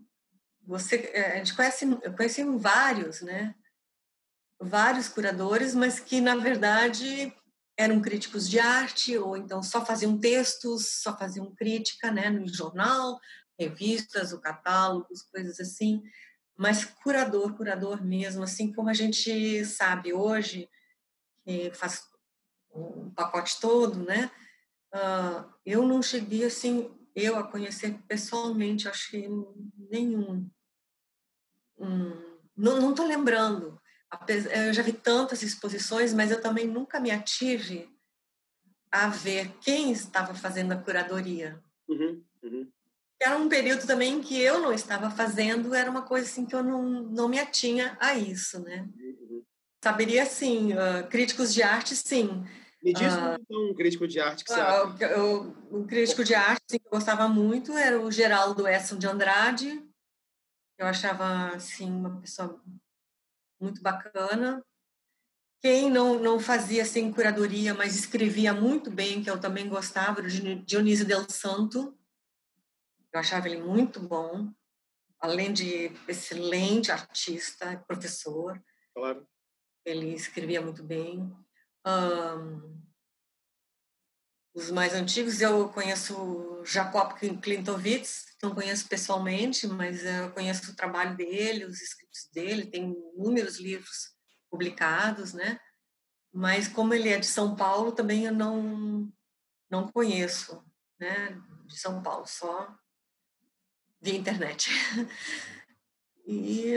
Speaker 2: você, eh, a gente conhece, eu conheci vários, né? vários curadores, mas que, na verdade, eram críticos de arte, ou então só faziam textos, só faziam crítica né? no jornal, revistas, ou catálogos, coisas assim mas curador, curador mesmo, assim como a gente sabe hoje, que faz um pacote todo, né? Uh, eu não cheguei assim, eu a conhecer pessoalmente, acho que nenhum. Hum, não estou lembrando. Eu já vi tantas exposições, mas eu também nunca me ative a ver quem estava fazendo a curadoria.
Speaker 1: Uhum, uhum
Speaker 2: era um período também que eu não estava fazendo, era uma coisa assim que eu não, não me atinha a isso, né? Uhum. Saberia, sim, uh, críticos de arte, sim.
Speaker 1: Me diz uh, então, um crítico de arte que você
Speaker 2: eu, Um crítico de arte assim, que eu gostava muito era o Geraldo Edson de Andrade. Eu achava, assim, uma pessoa muito bacana. Quem não, não fazia, assim, curadoria, mas escrevia muito bem, que eu também gostava, era o Dionísio Del Santo eu achava ele muito bom, além de excelente artista, professor.
Speaker 1: Claro.
Speaker 2: Ele escrevia muito bem. Um, os mais antigos eu conheço Jacob Klintowitz, não conheço pessoalmente, mas eu conheço o trabalho dele, os escritos dele, tem inúmeros livros publicados, né? Mas como ele é de São Paulo, também eu não não conheço, né? De São Paulo só via internet. <laughs> E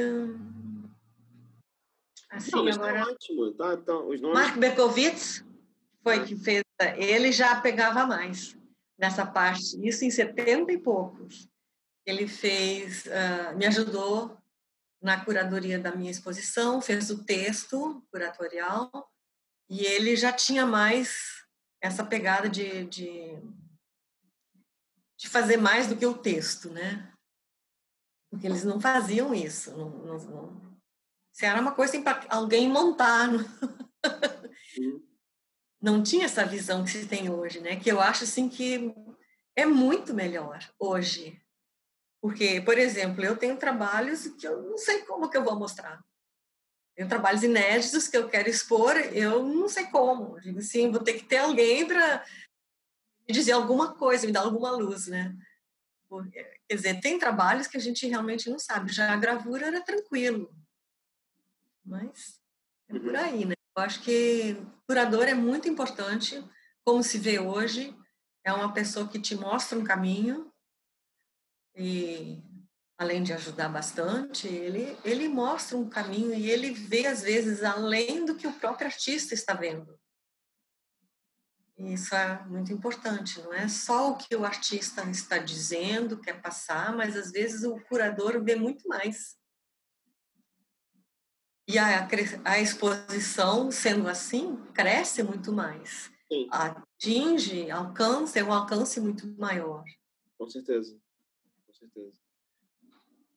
Speaker 1: assim Não, agora. Tá ótimo, tá, tá, os nomes...
Speaker 2: Mark Berkowitz foi que fez. Ele já pegava mais nessa parte. Isso em 70 e poucos. Ele fez, uh, me ajudou na curadoria da minha exposição, fez o texto curatorial e ele já tinha mais essa pegada de, de, de fazer mais do que o texto, né? Porque eles não faziam isso. Não, não, Se era uma coisa assim para alguém montar. Não... não tinha essa visão que se tem hoje, né? Que eu acho assim que é muito melhor hoje. Porque, por exemplo, eu tenho trabalhos que eu não sei como que eu vou mostrar. Tenho trabalhos inéditos que eu quero expor, eu não sei como. Digo assim, vou ter que ter alguém para me dizer alguma coisa, me dar alguma luz, né? Quer dizer, tem trabalhos que a gente realmente não sabe. Já a gravura era tranquilo. Mas é por uhum. aí, né? Eu acho que curador é muito importante, como se vê hoje. É uma pessoa que te mostra um caminho e além de ajudar bastante, ele ele mostra um caminho e ele vê às vezes além do que o próprio artista está vendo. Isso é muito importante, não é só o que o artista está dizendo, quer passar, mas às vezes o curador vê muito mais. E a, a exposição, sendo assim, cresce muito mais. Sim. Atinge, alcança, é um alcance muito maior.
Speaker 1: Com certeza. Com certeza.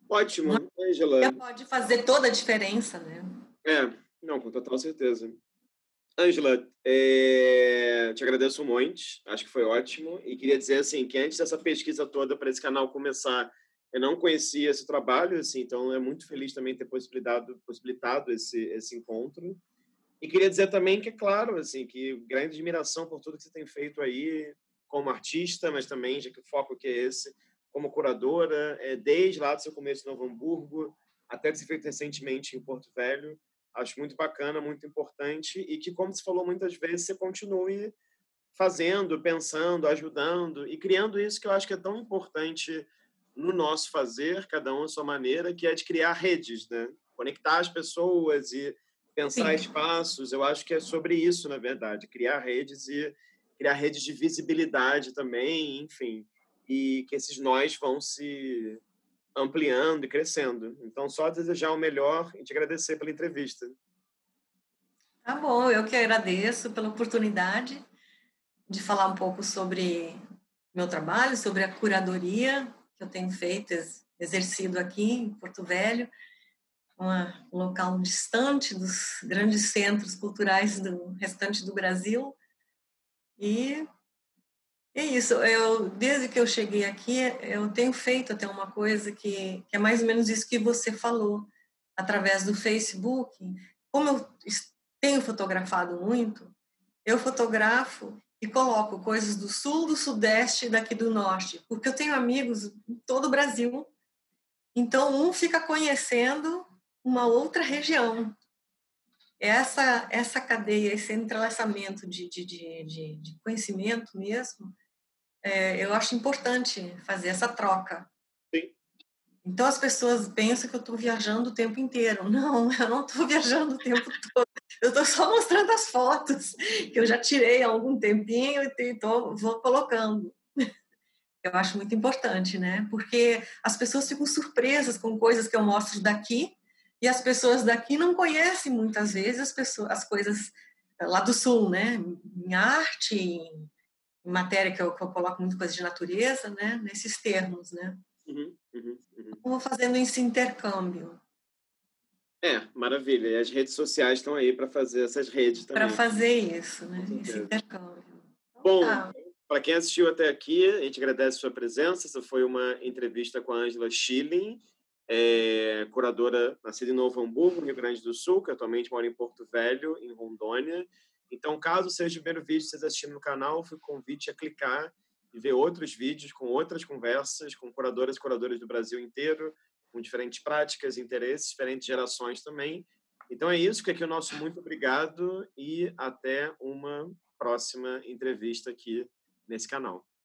Speaker 1: Ótimo, Angela.
Speaker 2: Pode fazer toda a diferença, né?
Speaker 1: É, não, com total certeza. Ângela, é... te agradeço um monte, acho que foi ótimo. E queria dizer assim que antes dessa pesquisa toda para esse canal começar, eu não conhecia esse trabalho, assim, então é muito feliz também ter possibilitado, possibilitado esse, esse encontro. E queria dizer também que, é claro, assim, que grande admiração por tudo que você tem feito aí como artista, mas também, já que o foco que é esse, como curadora, é, desde lá do seu começo em Novo Hamburgo, até ter feito recentemente em Porto Velho. Acho muito bacana, muito importante e que, como se falou muitas vezes, você continue fazendo, pensando, ajudando e criando isso que eu acho que é tão importante no nosso fazer, cada um à sua maneira, que é de criar redes, né? Conectar as pessoas e pensar Sim. espaços. Eu acho que é sobre isso, na verdade, criar redes e criar redes de visibilidade também, enfim, e que esses nós vão se ampliando e crescendo. Então, só desejar o melhor e te agradecer pela entrevista.
Speaker 2: Tá bom, eu que agradeço pela oportunidade de falar um pouco sobre meu trabalho, sobre a curadoria que eu tenho feito, exercido aqui em Porto Velho, um local distante dos grandes centros culturais do restante do Brasil. E é isso. Eu, desde que eu cheguei aqui, eu tenho feito até uma coisa que, que é mais ou menos isso que você falou, através do Facebook. Como eu tenho fotografado muito, eu fotografo e coloco coisas do sul, do sudeste e daqui do norte, porque eu tenho amigos em todo o Brasil. Então, um fica conhecendo uma outra região. Essa, essa cadeia, esse entrelaçamento de, de, de, de conhecimento mesmo, é, eu acho importante fazer essa troca.
Speaker 1: Sim.
Speaker 2: Então as pessoas pensam que eu estou viajando o tempo inteiro. Não, <laughs> eu não estou viajando o tempo todo. Eu estou só mostrando as fotos que eu já tirei há algum tempinho e tô, vou colocando. Eu acho muito importante, né? Porque as pessoas ficam surpresas com coisas que eu mostro daqui e as pessoas daqui não conhecem muitas vezes as, pessoas, as coisas lá do sul, né? Em arte, em em matéria que eu, que eu, coloco muito coisa de natureza, né? Nesses termos, né?
Speaker 1: Uhum, uhum, uhum.
Speaker 2: Vou fazendo esse intercâmbio.
Speaker 1: É, maravilha. E as redes sociais estão aí para fazer essas redes também.
Speaker 2: Para fazer isso, né? Esse intercâmbio.
Speaker 1: Então, Bom, tá. para quem assistiu até aqui, a gente agradece a sua presença. Essa foi uma entrevista com a Angela Schilling, é, curadora nascida em Novo Hamburgo, Rio Grande do Sul, que atualmente mora em Porto Velho, em Rondônia. Então, caso seja o primeiro vídeo que vocês assistindo no canal, fico convite a clicar e ver outros vídeos com outras conversas com curadoras e curadores do Brasil inteiro, com diferentes práticas, interesses, diferentes gerações também. Então é isso, fica aqui o nosso muito obrigado e até uma próxima entrevista aqui nesse canal.